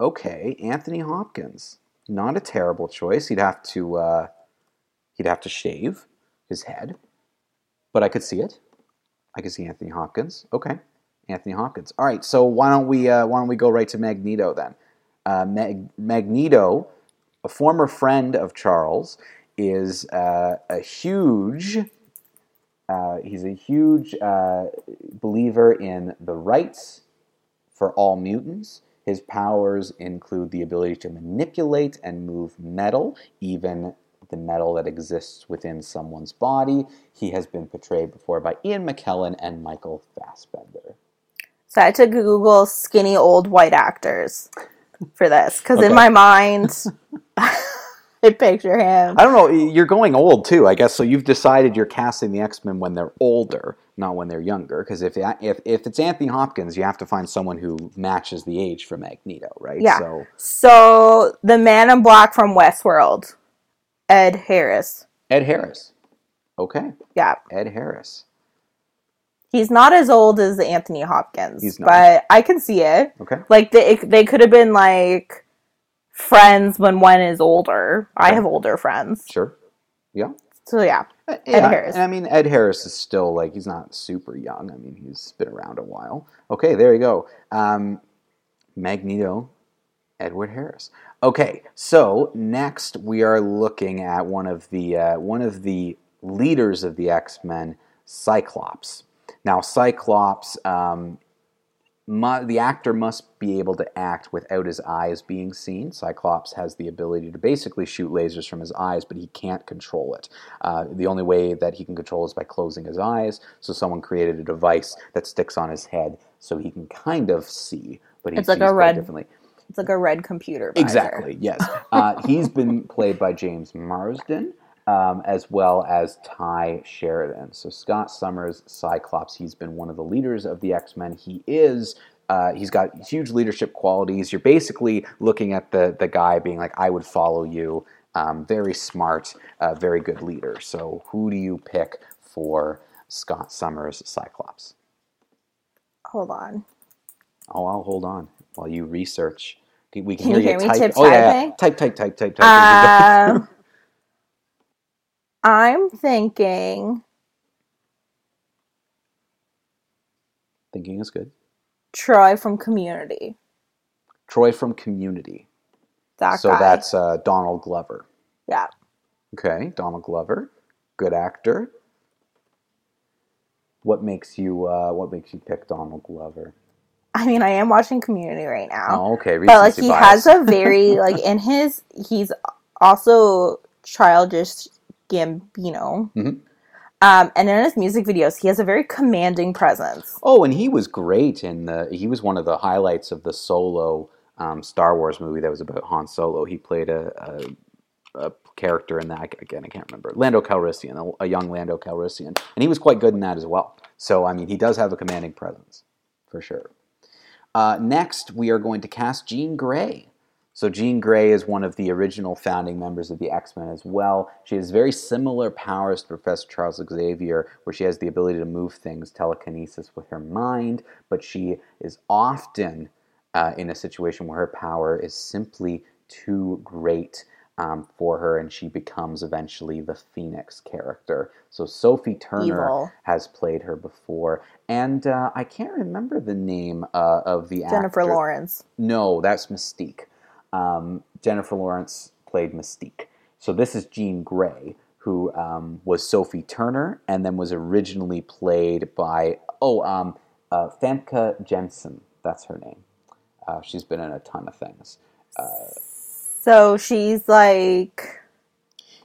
Okay, Anthony Hopkins. Not a terrible choice. He'd have to uh, he'd have to shave his head, but I could see it. I could see Anthony Hopkins. Okay, Anthony Hopkins. All right. So why don't we uh, why don't we go right to Magneto then? Uh, Mag- Magneto, a former friend of Charles, is uh, a huge. Uh, he's a huge uh, believer in the rights for all mutants. His powers include the ability to manipulate and move metal, even the metal that exists within someone's body. He has been portrayed before by Ian McKellen and Michael Fassbender. So I had to Google skinny old white actors for this because Okay. in my mind, I picture him. I don't know. You're going old too, I guess. So you've decided you're casting the X Men when they're older, not when they're younger. Because if if if it's Anthony Hopkins, you have to find someone who matches the age for Magneto, right? Yeah. So So the Man in Black from Westworld, Ed Harris. Ed Harris. Okay, Yeah, Ed Harris. he's not as old as Anthony Hopkins, He's not. but I can see it. Okay. Like they they could have been like friends when one is older. I have older friends, Sure. Yeah. so yeah. Uh, Ed yeah, Harris. And I mean, Ed Harris is still like he's not super young. I mean, he's been around a while. Okay, there you go. Um, Magneto, Edward Harris. Okay, so next we are looking at one of the uh, one of the leaders of the X Men, Cyclops. Now, Cyclops. Um, mu- the actor must be able to act without his eyes being seen. Cyclops has the ability to basically shoot lasers from his eyes, but he can't control it. Uh, the only way that he can control is by closing his eyes. So someone created a device that sticks on his head so he can kind of see, but he It's like a red differently. It's like a red computer. visor. Exactly. Yes. Uh, he's been played by James Marsden. Um, as well as Tye Sheridan. So Scott Summers, Cyclops, he's been one of the leaders of the X Men. He is. Uh, he's got huge leadership qualities. You're basically looking at the the guy being like, "I would follow you." Um, very smart, uh, very good leader. So who do you pick for Scott Summers, Cyclops? Hold on. Oh, I'll hold on while you research. We can Can hear hear you me type. Oh yeah, yeah. type, type, type, type, type. Um, I'm thinking Thinking is good. Troy from Community. Troy from Community. That so guy. that's uh, Donald Glover. yeah. Okay, Donald Glover, good actor. What makes you uh, What makes you pick Donald Glover? I mean, I am watching Community right now, Oh, okay. but like he bias. has a very like in his he's also childish Gambino. Mhm. Um, and in his music videos, he has a very commanding presence. Oh, and he was great in the. He was one of the highlights of the solo um, Star Wars movie that was about Han Solo. He played a, a, a character in that. Again, I can't remember. Lando Calrissian, a, a young Lando Calrissian, and he was quite good in that as well. So, I mean, he does have a commanding presence, for sure. Uh, next, we are going to cast Jean Grey. So Jean Grey is one of the original founding members of the X-Men as well. She has very similar powers to Professor Charles Xavier, where she has the ability to move things, telekinesis with her mind, but she is often uh, in a situation where her power is simply too great um, for her, and she becomes eventually the Phoenix character. So Sophie Turner Evil. has played her before, and uh, I can't remember the name uh, of the actor. Jennifer actor. Lawrence. No, that's Mystique. Um, Jennifer Lawrence played Mystique. So this is Jean Grey, who um, was Sophie Turner, and then was originally played by oh um, uh, Famke Janssen. That's her name. Uh, she's been in a ton of things. So she's like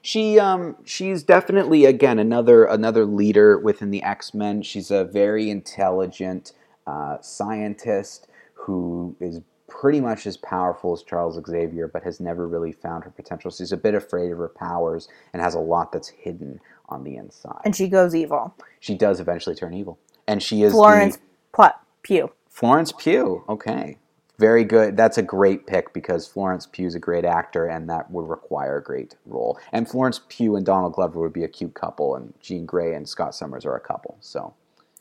She um she's definitely again another another leader within the X Men. She's a very intelligent uh, scientist who is pretty much as powerful as Charles Xavier, but has never really found her potential. She's a bit afraid of her powers and has a lot that's hidden on the inside. and she goes evil. she does eventually turn evil, and she is Florence Pl- Pugh. Florence Pugh. Okay. Very good. That's a great pick because Florence Pugh's a great actor and that would require a great role. And Florence Pugh and Donald Glover would be a cute couple and Jean Grey and Scott Summers are a couple. So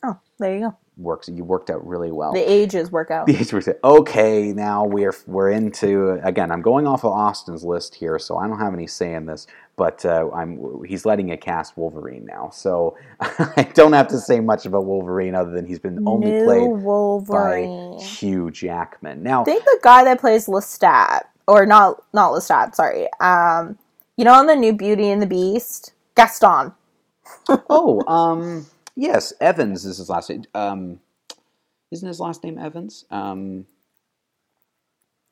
Oh, there you go. Works you worked out really well. The ages work out. The age was okay. Now we're we're into again. I'm going off of Austin's list here, so I don't have any say in this. But uh, I'm he's letting a cast Wolverine now, so I don't have to say much about Wolverine other than he's been only New played Wolverine. by Hugh Jackman. Now I think the guy that plays Lestat, or not not Lestat, sorry. Um, you know, in the new Beauty and the Beast, Gaston. oh, um, yes, Evans is his last name. Um, isn't his last name Evans? Um,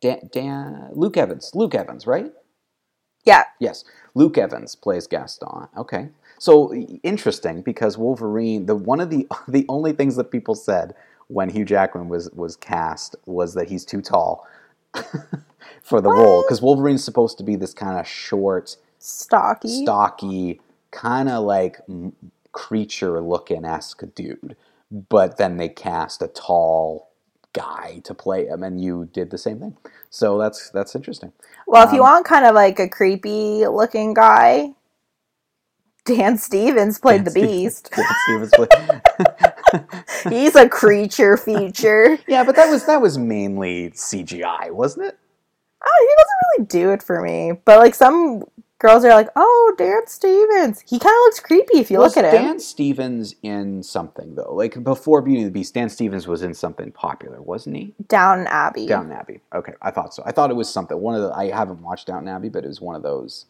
Dan, Dan, Luke Evans. Luke Evans, right? Yeah, Yes, Luke Evans plays Gaston. Okay, so interesting because Wolverine. The one of the the only things that people said when Hugh Jackman was was cast was that he's too tall. for the role because Wolverine's supposed to be this kind of short, Stocky. stocky, kind of like creature looking esque dude. But then they cast a tall guy to play him, and you did the same thing. So that's that's interesting. Well, if you Um, want kind of like a creepy looking guy, Dan Stevens played the Dan Beast. Dan Stevens play- He's a creature feature. yeah, but that was that was mainly CGI, wasn't it? Oh, he doesn't really do it for me. But like some girls are like, "Oh, Dan Stevens." He kind of looks creepy if you was look at him. Dan Stevens in something though? Like before Beauty and the Beast, Dan Stevens was in something popular, wasn't he? Downton Abbey. Downton Abbey. Okay, I thought so. I thought it was something. One of the. I haven't watched Downton Abbey, but it was one of those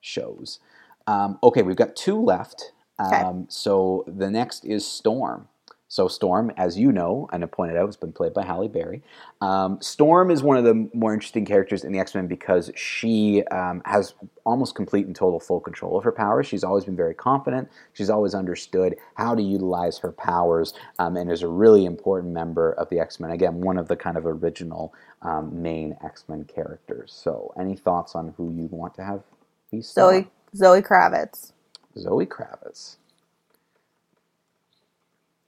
shows. Um, okay, we've got two left. Okay. Um, so the next is Storm. So Storm, as you know, and I pointed out, has been played by Halle Berry. Um, Storm is one of the more interesting characters in the X Men because she um, has almost complete and total full control of her powers. She's always been very confident. She's always understood how to utilize her powers, um, and is a really important member of the X Men. Again, one of the kind of original um, main X Men characters. So, any thoughts on who you want to have be Storm? Zoe Zoe Kravitz. Zoe Kravitz.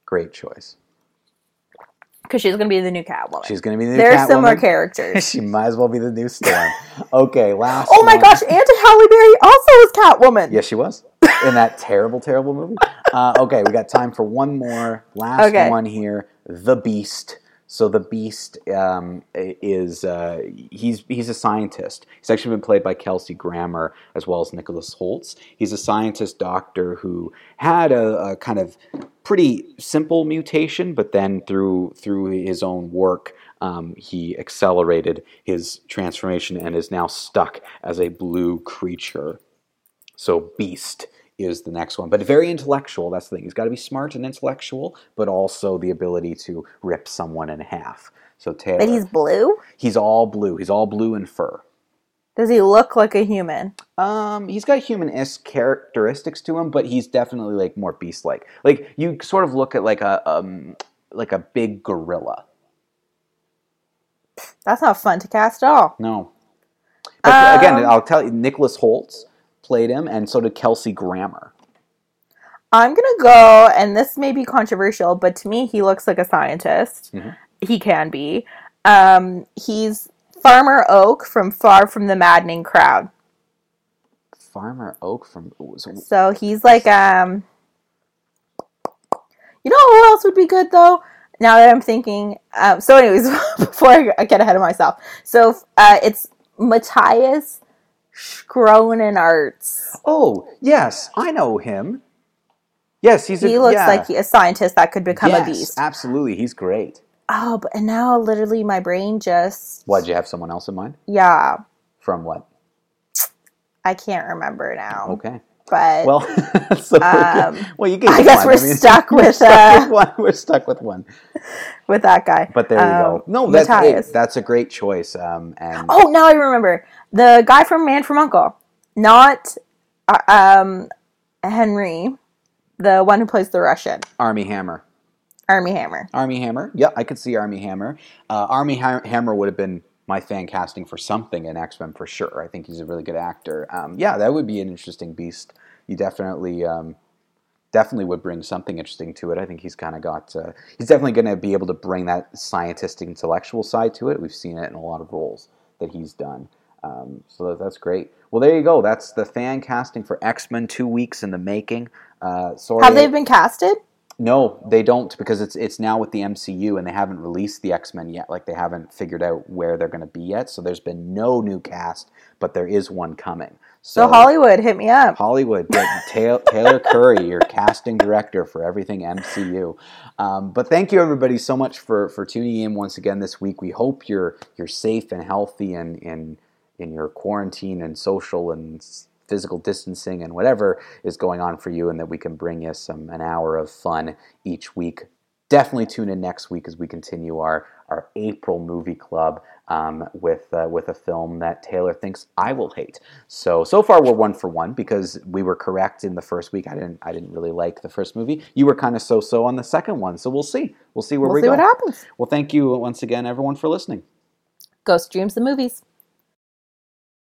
Great choice. Because she's going to be the new Catwoman. She's going to be the new They're similar characters. she might as well be the new Storm. okay, last. oh my one. gosh, Auntie Halle Berry also is Catwoman. Yes, she was in that terrible, terrible movie. Uh, okay, we got time for one more. Last Okay. one here. The Beast. So the Beast um, is uh, he's he's a scientist. He's actually been played by Kelsey Grammer as well as Nicholas Holtz. He's a scientist doctor who had a, a kind of pretty simple mutation, but then through through his own work, um, he accelerated his transformation and is now stuck as a blue creature. So Beast is the next one, but very intellectual. That's the thing. He's got to be smart and intellectual, but also the ability to rip someone in half. So Taylor, But he's blue? he's all blue. He's all blue and fur. Does he look like a human? Um, he's got human-esque characteristics to him, but he's definitely like more beast-like. Like you sort of look at like a um, like a big gorilla. That's not fun to cast at all. No. But again, Um, I'll tell you, Nicholas Holtz played him, and so did Kelsey Grammer. I'm gonna go, and this may be controversial, but to me, he looks like a scientist. Mhm. He can be. Um, he's Farmer Oak from Far from the Maddening Crowd. Farmer Oak from. So, So he's like, um, you know who else would be good though? Now that I'm thinking, um, so anyways, before I I get ahead of myself, so uh, it's Matthias Schoenaerts. oh yes, I know him. Yes, he's. A, He looks yeah. like a scientist that could become yes, a beast. Absolutely, he's great. Oh, but and now literally my brain just Why did you have someone else in mind? yeah, From what? I can't remember now. Okay. But Well, so Um, well, you I guess one. we're stuck with, stuck uh, with one. We're stuck with one. with that guy. But there you Um, go. No, that's that's a great choice. Um, and Oh, now I remember the guy from Man from Uncle, not uh, um Henry, the one who plays the Russian Armie Hammer. Armie Hammer. Armie Hammer. Yeah, I could see Armie Hammer. Uh, Armie ha- Hammer would have been my fan casting for something in X Men for sure. I think he's a really good actor. Um, yeah, that would be an interesting beast. You definitely, um, definitely would bring something interesting to it. I think he's kind of got. Uh, he's definitely going to be able to bring that scientific, intellectual side to it. We've seen it in a lot of roles that he's done. Um, so that's great. Well, there you go. That's the fan casting for X Men. Two weeks in the making. Uh, sorry, Have they been casted? no, they don't because it's it's now with the MCU and they haven't released the X Men yet. Like they haven't figured out where they're going to be yet. So there's been no new cast, but there is one coming. So Hollywood, hit me up. Hollywood, get Ta- Taylor Curry, your casting director for everything MCU. Um, but thank you everybody so much for for tuning in once again this week. We hope you're you're safe and healthy and in in your quarantine and social and physical distancing and whatever is going on for you, and that we can bring you some an hour of fun each week. Definitely tune in next week as we continue our our April movie club um, with uh, with a film that Taylor thinks I will hate. So so far we're one for one because we were correct in the first week. I didn't I didn't really like the first movie. You were kind of so so on the second one. So we'll see. We'll see where We'll we see go. what happens. Well, thank you once again, everyone, for listening. Ghost Dreams the movies.